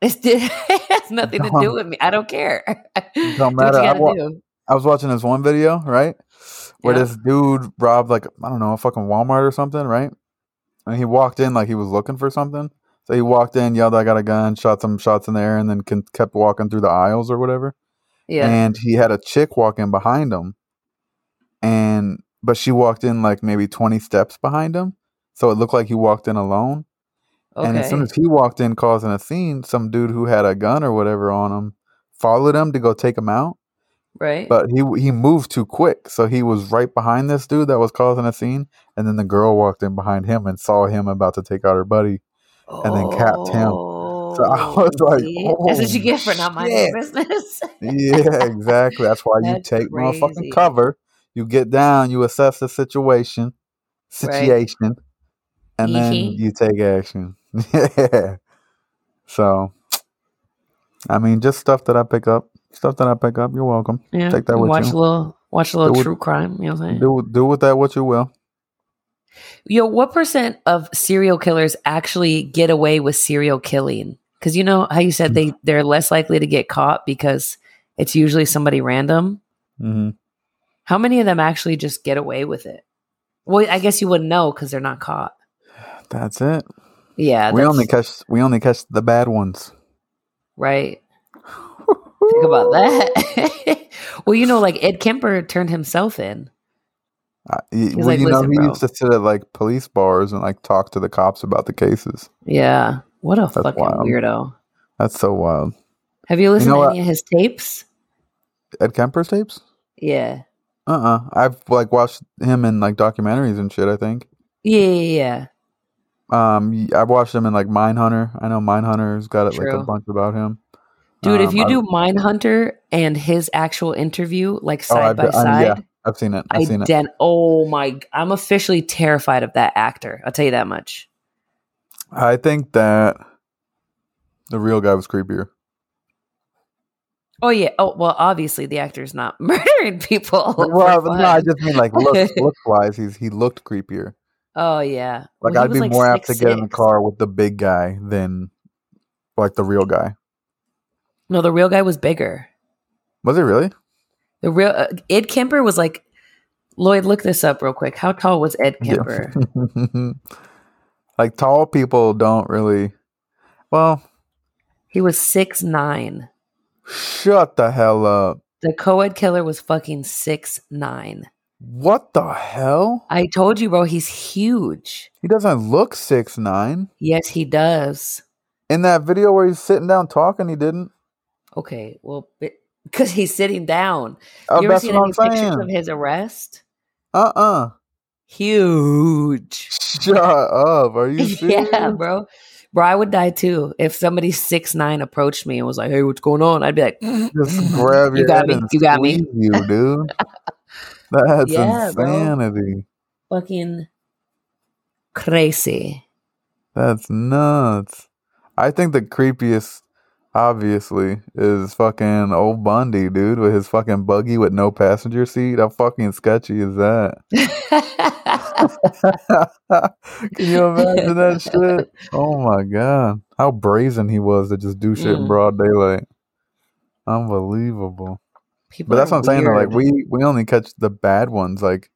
it's, it has nothing to do with me. I don't care. do Don't matter. I wa- do. I was watching this one video, right? Where Yeah. this dude robbed like I don't know, a fucking Walmart or something, right? And he walked in like he was looking for something. So he walked in, yelled, "I got a gun!" Shot some shots in the air, and then kept walking through the aisles or whatever. Yeah. And he had a chick walking behind him, and but she walked in like maybe twenty steps behind him, so it looked like he walked in alone. Okay. And as soon as he walked in, causing a scene, some dude who had a gun or whatever on him followed him to go take him out. Right. But he he moved too quick, so he was right behind this dude that was causing a scene, and then the girl walked in behind him and saw him about to take out her buddy. And then capped him. So I oh, was like, see? that's what you "Oh, get for not minding business. Yeah, exactly. That's why you That's take crazy. motherfucking cover. You get down, you assess the situation, situation, and then you take action. Yeah. So, I mean, just stuff that I pick up. Stuff that I pick up. You're welcome. yeah. take that with watch you. a little watch a little Do true crime. You know what I'm saying? Do do with that what you will. Yo, what percent of serial killers actually get away with serial killing? Because you know how you said they they're less likely to get caught because it's usually somebody random. hmm How many of them actually just get away with it? Well, I guess you wouldn't know because they're not caught. That's it. Yeah, we only catch we only catch the bad ones. right. Think about that. well, you know, like Ed Kemper turned himself in. Y- well, like, you know, he bro." used to sit at like police bars and like talk to the cops about the cases. Yeah, what a fucking wild. weirdo. That's so wild. Have you listened know to what? any of his tapes? Ed Kemper's tapes? Yeah, Uh uh I've like watched him in like documentaries and shit. I think. yeah, yeah. yeah. Um, I've watched him in like Mindhunter. I know Mindhunter's got like a bunch about him. Dude, if Um, you I- do Mindhunter and his actual interview, like Oh, side I've by I- yeah, side, I've seen it. I've seen it. ident- oh my, I'm officially terrified of that actor. I'll tell you that much. I think that the real guy was creepier. Oh yeah. Oh well, obviously the actor's not murdering people. well, no, I just mean like looks looks wise. He's he looked creepier. oh yeah. Like Well, I'd be more apt to get in the car with the big guy than like the real guy. No, the real guy was bigger. Was it really? The real uh, Ed Kemper was like. Lloyd, look this up real quick. How tall was Ed Yeah. Kemper? like tall people don't really. Well, He was six nine. shut the hell up. The co-ed killer was fucking six nine. What the hell? I told you, bro. He's huge. He doesn't look six nine. Yes, he does. In that video where he's sitting down talking, he didn't. Okay, well, because he's sitting down. Oh, you ever seen any pictures saying. of his arrest? Uh uh Huge. Shut up. Are you serious? yeah, bro. Bro, I would die too. If somebody six nine approached me and was like, "Hey, what's going on?" I'd be like, Just grab You got me. You got me. you, dude. That's Yeah, bro. insanity. "Fucking crazy." That's nuts. I think the creepiest, obviously, is fucking old Bundy, dude, with his fucking buggy with no passenger seat. How fucking sketchy is that? Can you imagine that shit? Oh my god. How brazen he was to just do shit in Mm. broad daylight. Unbelievable. People But that's what I'm saying. Though, like we we only catch the bad ones. Like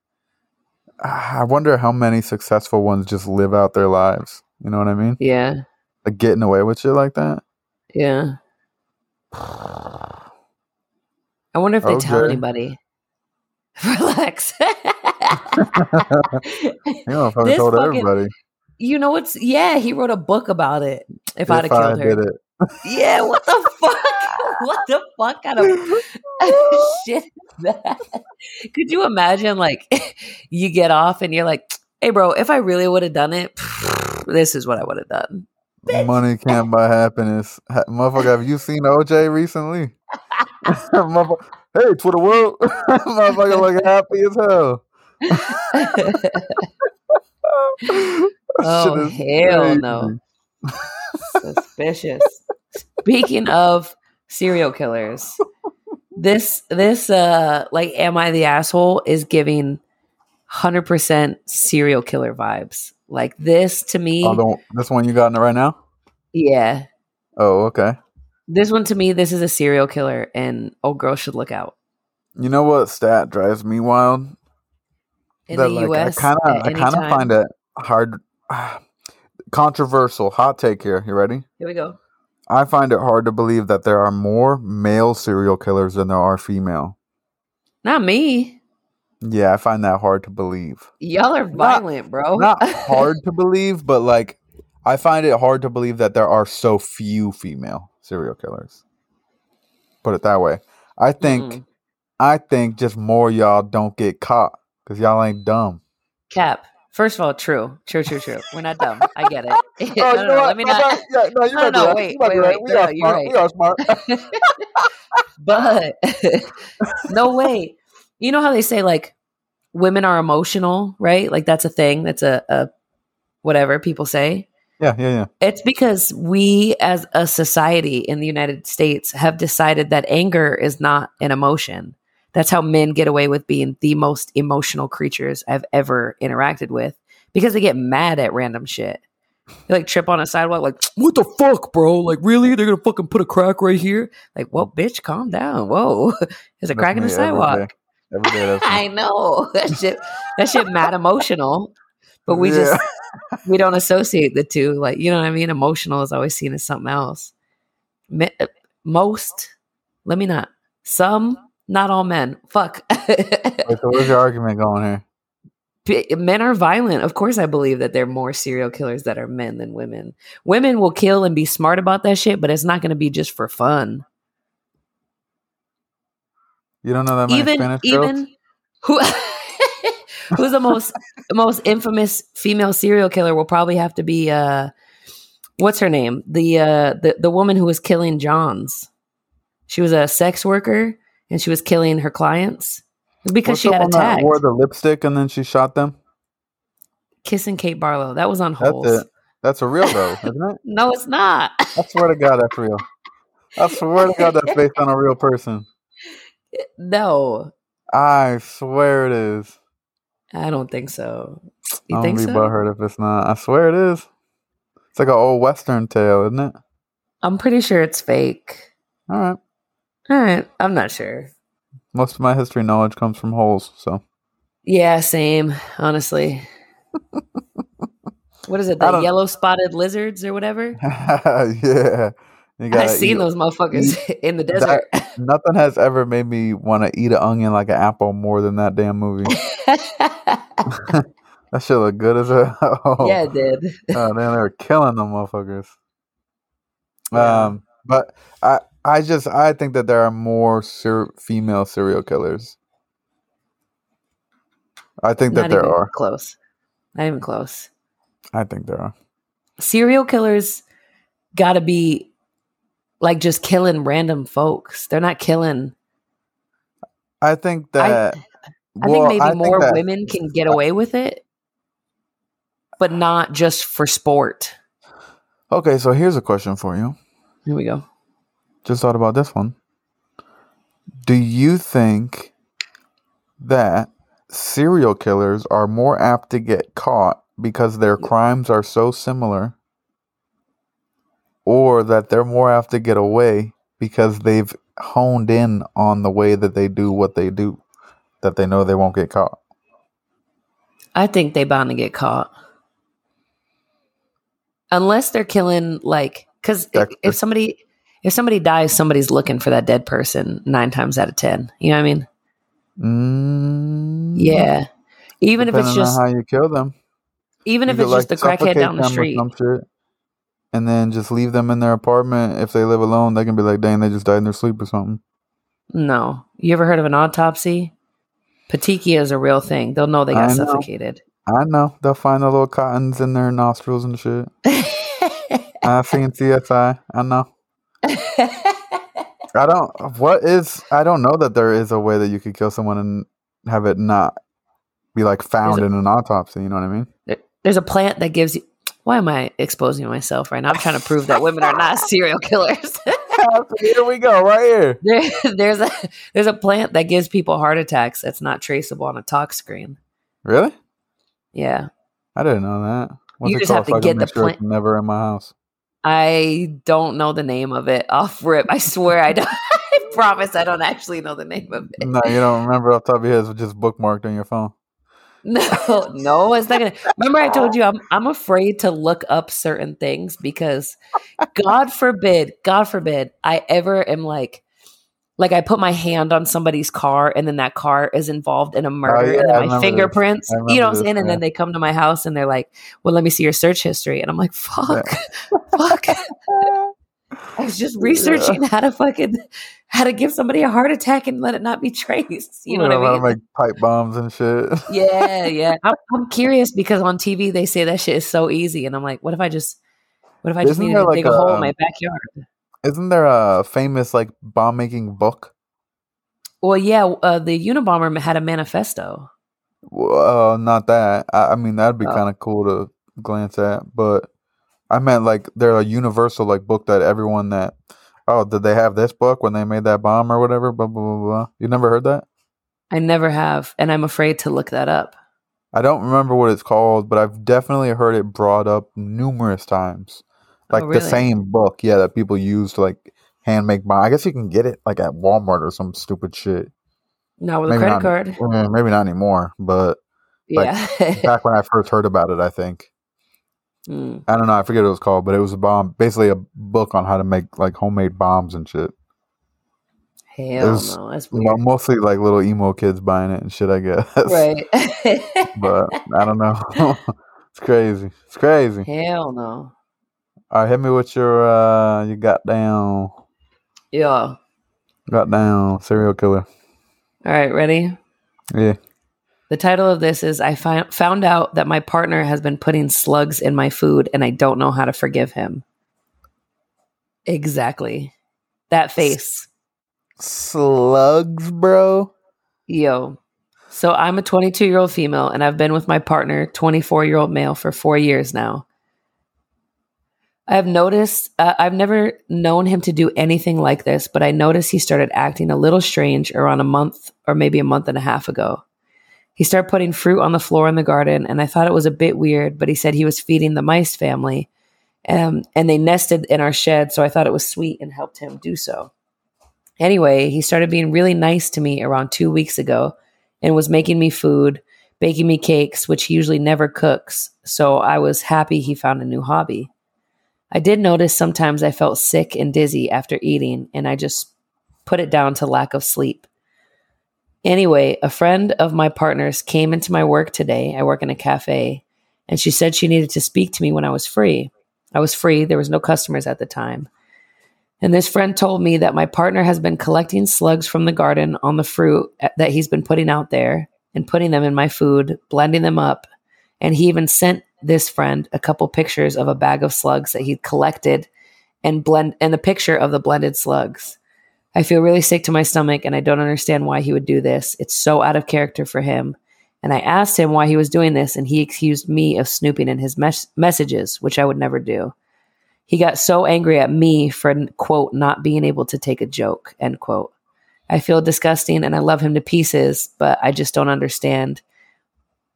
I wonder how many successful ones just live out their lives. You know what I mean? yeah, Like getting away with shit like that. Yeah. I wonder if they tell anybody. Relax. You know, if I This told fucking- everybody you know what's? Yeah, he wrote a book about it. If, I'd have I killed her, did it. yeah. What the fuck? what the fuck kind of shit is that? Could you imagine, like, you get off and you're like, "Hey, bro, if I really would have done it, this is what I would have done." Bitch. Money can't buy happiness. Motherfucker, have you seen OJ recently? Hey, Twitter world. Motherfucker look happy as hell. Oh, hell no. Suspicious. Speaking of serial killers, this this uh like am I the asshole is giving 100% serial killer vibes. Like this to me, Oh, the, this one you got in it right now? yeah. Oh, okay. This one to me this is a serial killer and old girl should look out. You know what stat drives me wild? In that the like US I kind of I kind of find it hard controversial hot take here. You ready? Here we go. I find it hard to believe that there are more male serial killers than there are female. Not me. Yeah, I find that hard to believe. Y'all are Not- violent, bro. Not hard to believe, but like I find it hard to believe that there are so few female serial killers. Put it that way. I think Mm-mm. I think just more y'all don't get caught because y'all ain't dumb. Cap. First of all, true. True, true, true. We're not dumb. I get it. Oh, no, no, no, let me not. Yeah, no, you No, no, right. wait, You might be wait, right. wait. We No, are you're smart. right. We are smart. but no way. You know how they say like women are emotional, right? Like that's a thing. That's a, a whatever people say. yeah, yeah, yeah. It's because we as a society in the United States have decided that anger is not an emotion. That's how men get away with being the most emotional creatures I've ever interacted with because they get mad at random shit. They like trip on a sidewalk, like, what the fuck, bro? Like, really? They're gonna fucking put a crack right here? Like, well, bitch, calm down. Whoa. There's a That's crack in the sidewalk. Every day that's. I know. That shit that shit mad emotional. But we Yeah. just we don't associate the two. Like, you know what I mean? Emotional is always seen as something else. Uh, most, let me not. Some, not all men. Fuck. Wait, so where's your argument going here? Men are violent. Of course, I believe that there are more serial killers that are men than women. Women will kill and be smart about that shit, but it's not going to be just for fun. You don't know that many even Spanish girls? even who who's the most most infamous female serial killer will probably have to be uh what's her name the uh the, the woman who was killing johns she was a sex worker and she was killing her clients because What's she had that attacked Wore the lipstick and then she shot them. kissing kate barlow that was on That's it. That's a real though, isn't it? no it's not I swear to God, that's real. I swear to God, that's based on a real person. No I swear it is. i don't think so you I'm think be so butthurt if it's not. I swear it is. It's like an old western tale, isn't it? i'm pretty sure it's fake All right. all right i'm not sure Most of my history knowledge comes from holes, so Yeah, same, honestly. what is it? The yellow spotted lizards or whatever? yeah. I've seen eat- those motherfuckers in the desert. Nothing has ever made me want to eat an onion like an apple more than that damn movie. That shit look good as a. Oh, yeah, it did. oh, man, they were killing them motherfuckers. Yeah. Um, but I, I just, I think that there are more ser- female serial killers. I think that Not there even are. close. Not even close. I think there are. serial killers got to be like just killing random folks. They're not killing. I think that. I well, think maybe I more that- women can get away with it, but not just for sport. Okay, so here's a question for you. Here we go. Just thought about this one. Do you think that serial killers are more apt to get caught because their crimes are so similar, or that they're more apt to get away because they've honed in on the way that they do what they do, that they know they won't get caught? I think they bound to get caught. Unless they're killing like cuz if, if somebody if somebody dies somebody's looking for that dead person 9 times out of 10. You know what I mean? Mm, Yeah. Even if it's just how you kill them. even if it's just the crackhead down the street. And then just leave them in their apartment. If they live alone, they can be like, "Dang, they just died in their sleep or something." No. You ever heard of an autopsy? Petechia is a real thing. They'll know they got I know. suffocated. I know they'll find the little cottons in their nostrils and shit. I've seen CSI. I know. I don't. What is? I don't know that there is a way that you could kill someone and have it not be like found There's in an autopsy. You know what I mean? There- There's a plant that gives you. Why am I exposing myself right now? I'm trying to prove that women are not serial killers. here we go, right here. there, there's a there's a plant that gives people heart attacks that's not traceable on a tox screen. Really? Yeah, I didn't know that. What's You just have to so get the sure plant- Never in my house. I don't know the name of it off rip. I swear I don't. I promise I don't actually know the name of it. No, you don't remember off the top of your head. It's just bookmarked on your phone. No, no, it's not gonna. Remember, I told you I'm I'm afraid to look up certain things because, God forbid, God forbid, I ever am like, like I put my hand on somebody's car and then that car is involved in a murder yeah, and then my fingerprints, you know what I'm saying? this, And yeah. then they come to my house and they're like, "Well, let me see your search history," and I'm like, "Fuck, fuck." I was just researching how to fucking how to give somebody a heart attack and let it not be traced. You know what I mean? make pipe bombs and shit. yeah, yeah. I'm, I'm curious because on TV they say that shit is so easy, and I'm like, what if I just, what if I just needed to like dig a, hole in my backyard? Isn't there a famous like bomb making book? Well, yeah, uh, the Unabomber had a manifesto. Well, uh, not that. I, I mean, that'd be Oh. kind of cool to glance at, but I meant like they're a universal like book that everyone that oh did they have this book when they made that bomb or whatever? Blah blah blah blah. You never heard that? I never have, and I'm afraid to look that up. I don't remember what it's called, but I've definitely heard it brought up numerous times. Oh, like Oh, the same book, yeah, that people use to like hand make bomb. I guess you can get it like at Walmart or some stupid shit. Not with a credit not- card. Maybe not anymore, but like, yeah. back when I first heard about it, I think Mm. I don't know, I forget what it was called, but it was a bomb, basically a book on how to make like homemade bombs and shit. Hell no, that's weird. Mostly like little emo kids buying it and shit, I guess. Right. but I don't know. it's crazy. It's crazy. Hell no. All right, hit me with your uh, you got down, Yeah. got down serial killer. All right, ready? Yeah. The title of this is I fi- found out that my partner has been putting slugs in my food and I don't know how to forgive him. Exactly. That face. Slugs, bro. Yo. So I'm a 22 year old female and I've been with my partner, 24 year old male, for four years now. I've noticed, uh, I've never known him to do anything like this, but I noticed he started acting a little strange around a month or maybe a month and a half ago. He started putting fruit on the floor in the garden, and I thought it was a bit weird, but he said he was feeding the mice family, um, and they nested in our shed, so I thought it was sweet and helped him do so. Anyway, he started being really nice to me around two weeks ago and was making me food, baking me cakes, which he usually never cooks, so I was happy he found a new hobby. I did notice sometimes I felt sick and dizzy after eating, and I just put it down to lack of sleep. Anyway, a friend of my partner's came into my work today. I work in a cafe, and she said she needed to speak to me when I was free. I was free, there was no customers at the time. And this friend told me that my partner has been collecting slugs from the garden on the fruit that he's been putting out there and putting them in my food, blending them up. And he even sent this friend a couple pictures of a bag of slugs that he'd collected and blend and the picture of the blended slugs. I feel really sick to my stomach and I don't understand why he would do this. It's so out of character for him. And I asked him why he was doing this and he accused me of snooping in his mes- messages, which I would never do. He got so angry at me for quote not being able to take a joke, end quote. I feel disgusting and I love him to pieces, but I just don't understand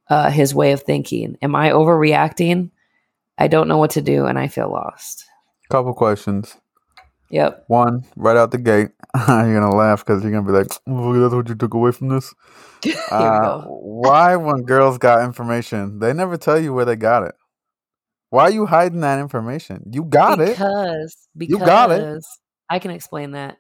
uh, his way of thinking. Am I overreacting? I don't know what to do and I feel lost. Couple questions. Yep. One, right out the gate, you're gonna laugh because you're gonna be like, oh, "That's what you took away from this." uh, why, when girls got information, they never tell you where they got it? Why are you hiding that information? You got because, it. Because because you got it. I can explain that.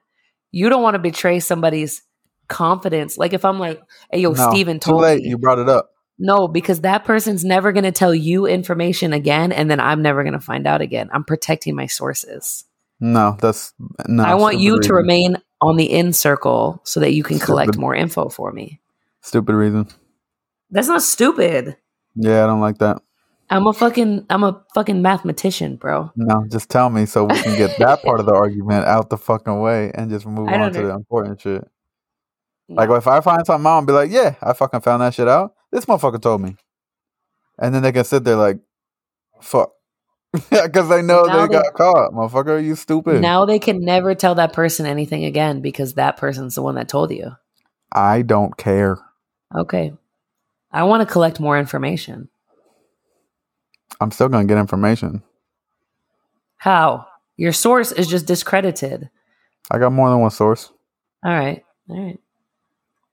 You don't want to betray somebody's confidence. Like if I'm like, "Hey, yo, no, Steven too told late. me." You brought it up. No, because that person's never going to tell you information again, and then I'm never going to find out again. I'm protecting my sources. No, that's no. I want you reason. to remain on the in circle so that you can Stupid. collect more info for me. Stupid reason. That's not stupid. Yeah, I don't like that. I'm a fucking I'm a fucking mathematician, bro. No, just tell me so we can get that part of the argument out the fucking way and just move on to know. the important shit. Like if I find something out and be like, yeah, I fucking found that shit out. This motherfucker told me. And then they can sit there like, fuck. Because they know they, they- got caught. Motherfucker, are you stupid? Now they can never tell that person anything again because that person's the one that told you. I don't care. Okay. I want to collect more information. I'm still gonna get information. How? Your source is just discredited. I got more than one source. All right. All right.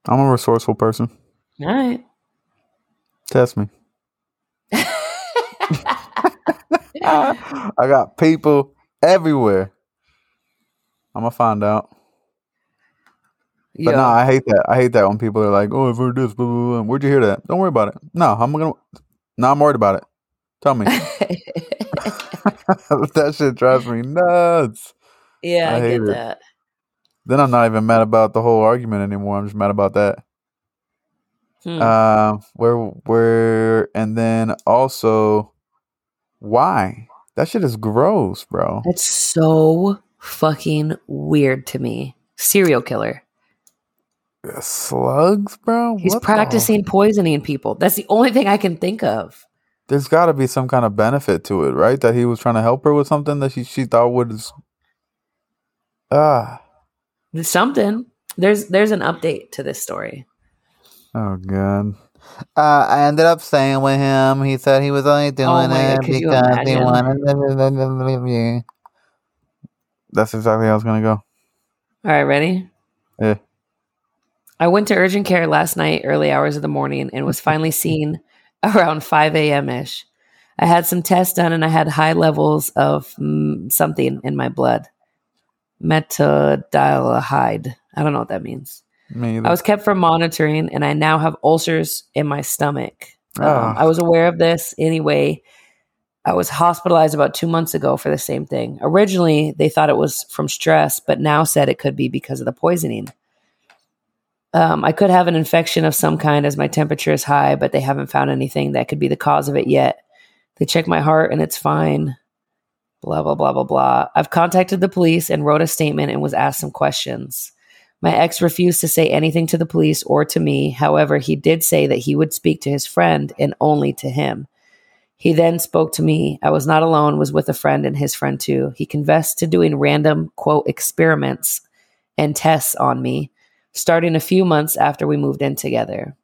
I'm a resourceful person. All right. Test me. I got people everywhere. I'm gonna find out. But Yo. no, I hate that. I hate that when people are like, "Oh, I've heard this." Blah, blah, blah. Where'd you hear that? Don't worry about it. No, I'm gonna. No, I'm worried about it. Tell me. that shit drives me nuts. yeah, I I, get it. that. Then I'm not even mad about the whole argument anymore. I'm just mad about that. Hmm. Uh, where, where, and then also, why? That shit is gross, bro. That's so fucking weird to me. Serial killer. Slugs, bro. He's What the- practicing poisoning people. That's the only thing I can think of. There's got to be some kind of benefit to it, right? That he was trying to help her with something that she she thought was. Ah, Something. There's there's an update to this story. oh god. Uh, I ended up staying with him. He said he was only doing Oh my God, it because he wanted. That's exactly how I was gonna go. All right, ready? Yeah. I went to urgent care last night, early hours of the morning, and was finally seen around 5 a.m. ish. I had some tests done and I had high levels of mm, something in my blood. Metadilahide. I don't know what that means. I was kept from monitoring and I now have ulcers in my stomach. Um, Ah. I was aware of this anyway. I was hospitalized about two months ago for the same thing. Originally, they thought it was from stress, but now said it could be because of the poisoning. Um, I could have an infection of some kind as my temperature is high, but they haven't found anything that could be the cause of it yet. They checked my heart and it's fine. Blah, blah, blah, blah, blah. I've contacted the police and wrote a statement and was asked some questions. My ex refused to say anything to the police or to me. However, he did say that he would speak to his friend and only to him. He then spoke to me. I was not alone, was with a friend and his friend too. He confessed to doing random, quote, experiments and tests on me, starting a few months after we moved in together.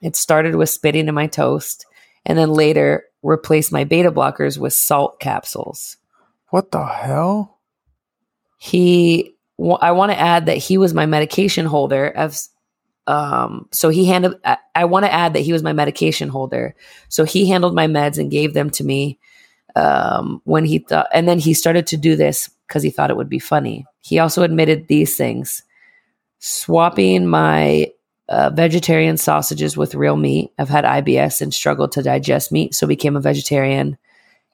It started with spitting in my toast and then later replaced my beta blockers with salt capsules. what the hell? he i want to add that he was my medication holder as um so he handled i, I want to add that he was my medication holder. So he handled my meds and gave them to me um when he thought and then he started to do this because he thought it would be funny. He also admitted these things. Swapping my uh, vegetarian sausages with real meat. I've had ibs and struggled to digest meat so became a vegetarian.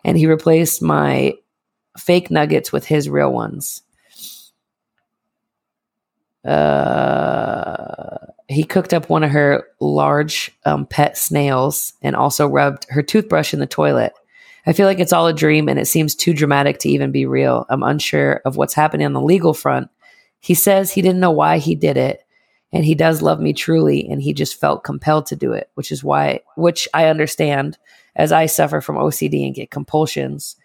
And he replaced my fake nuggets with his real ones. Uh, he cooked up one of her large um, pet snails and also rubbed her toothbrush in the toilet. I feel like it's all a dream and it seems too dramatic to even be real. I'm unsure of what's happening on the legal front. He says he didn't know why he did it and he does love me truly and he just felt compelled to do it, which is why which I understand as I suffer from OCD and get compulsions.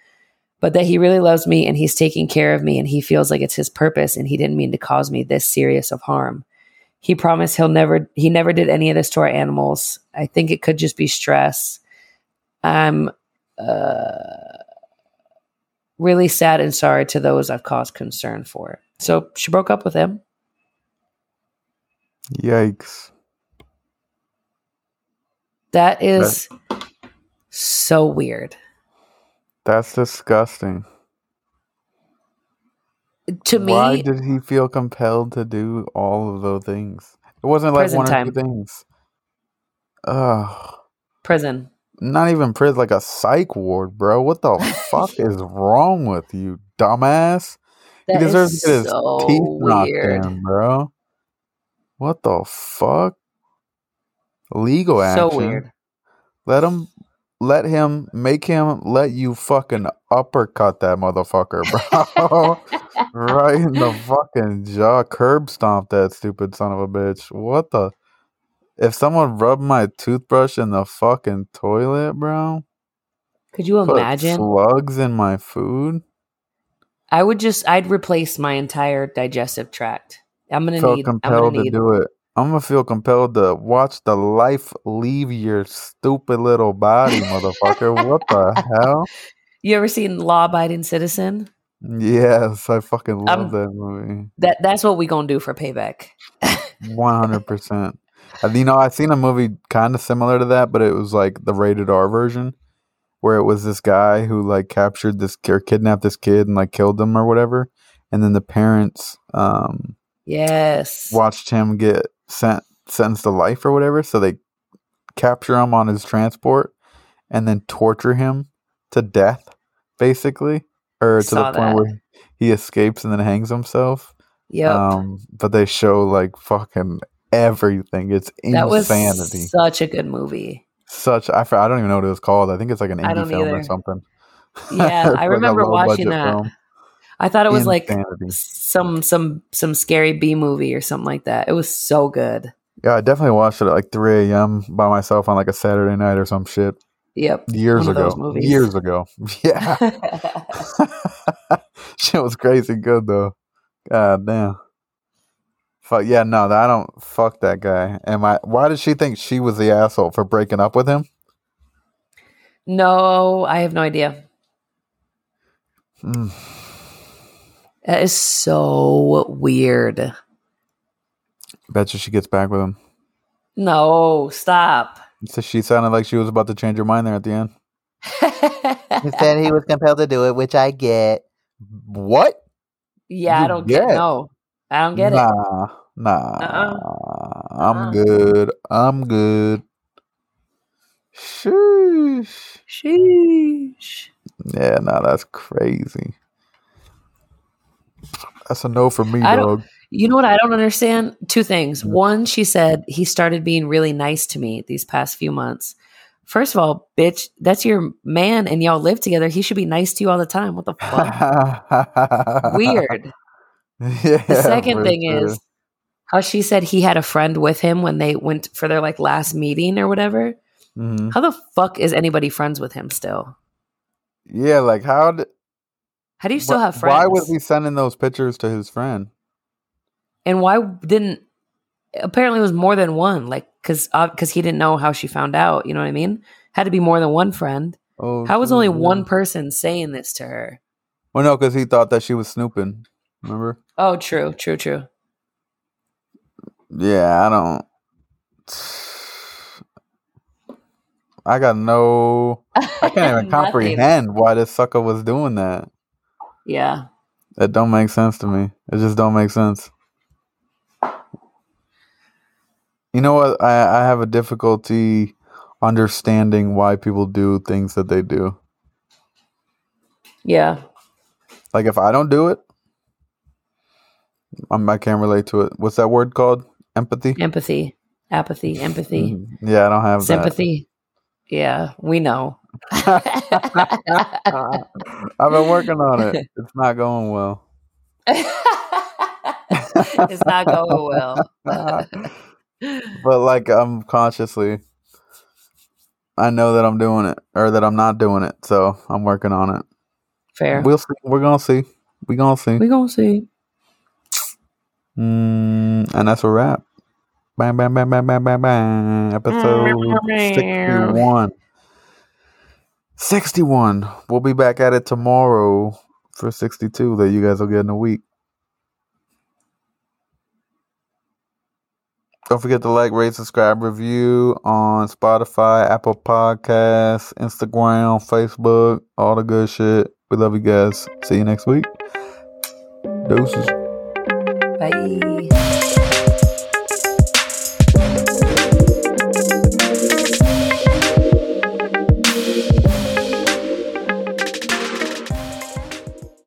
But that he really loves me and he's taking care of me and he feels like it's his purpose and he didn't mean to cause me this serious of harm. He promised he'll never he never did any of this to our animals. I think it could just be stress. I'm uh, really sad and sorry to those I've caused concern for. So she broke up with him. Yikes. That is so weird. That's disgusting. To me, Why did he feel compelled to do all of those things? It wasn't like one or time. two things. Ugh. prison. Not even prison, like a psych ward, bro. What the fuck is wrong with you, dumbass? That he deserves is to get his so teeth knocked weird. in, bro. What the fuck? Legal action. So weird. Let him, let him, make him let you fucking uppercut that motherfucker, bro. right in the fucking jaw, curb stomp that stupid son of a bitch. What the? If someone rubbed my toothbrush in the fucking toilet, bro, Could you imagine? slugs in my food, I would just I'd replace my entire digestive tract. I'm gonna felt need I'm compelled gonna to do it. I'm gonna feel compelled to watch the life leave your stupid little body, motherfucker. what the hell? You ever seen Law Abiding Citizen? Yes, I fucking love I'm- that movie. That that's what we gonna do for payback. One hundred percent. You know, I seen a movie kind of similar to that, but it was like the rated R version, where it was this guy who like captured this or kidnapped this kid and like killed him or whatever, and then the parents um Yes. watched him get sent sentenced to life or whatever. So they capture him on his transport and then torture him to death, basically, or to the point that. where he escapes and then hangs himself. Yeah. Um, but they show like fucking everything. It's that was insanity. such a good movie. Such I, I don't even know what it was called. I think it's like an indie film or something. Yeah, I like remember watching that. film. I thought it was like some some some scary B movie or something like that. It was so good. Yeah, I definitely watched it at like 3 a.m. by myself on like a Saturday night or some shit Yep. years ago. Years ago. Yeah. shit was crazy good though. God damn. Fuck yeah, no, I don't fuck that guy. Am I why did she think she was the asshole for breaking up with him? no, I have no idea. Mm. That is so weird. Bet you she gets back with him. No, stop. So she sounded like she was about to change her mind there at the end. He said he was compelled to do it, which I get. What? yeah, I don't get get- no. I don't get it. nah, Nah. Uh-uh. I'm Uh-uh. good. I'm good. Sheesh. Sheesh. Yeah, no, that's crazy. That's a no for me, I dog. You know what I don't understand? Two things. Mm. One, she said he started being really nice to me these past few months. First of all, bitch, that's your man and y'all live together. He should be nice to you all the time. What the fuck? Weird. Yeah, The second thing sure. is how she said he had a friend with him when they went for their like last meeting or whatever. Mhm. How the fuck is anybody friends with him still? yeah, like how did How do you still have friends? Why was he sending those pictures to his friend? and why didn't apparently it was more than one like because because uh, he didn't know how she found out you know what i mean had to be more than one friend Oh, how was only one person saying this to her Well, no, because he thought that she was snooping. Remember? oh true true true Yeah, I don't. I got no. I can't even comprehend why this sucker was doing that. Yeah It don't make sense to me. It just don't make sense. You know what? I, I have a difficulty understanding why people do things that they do. yeah Like if I don't do it, I'm, I can't relate to it. What's that word called? Empathy. Empathy, apathy, empathy, Mhm. Yeah, I don't have sympathy. Yeah, we know. I've been working on it. It's not going well. it's not going well. but like I'm consciously I know that I'm doing it or that I'm not doing it, so I'm working on it. Fair. We'll see. We're gonna see. We're gonna see. We're gonna see. Mm, and that's a wrap. Bam, bam, bam, bam, bam, bam, bam. Episode 61. 61. We'll be back at it tomorrow for 62 that you guys will get in a week. Don't forget to like, rate, subscribe, review on Spotify, Apple Podcasts, Instagram, Facebook, all the good shit. We love you guys. See you next week. Deuces. Bye.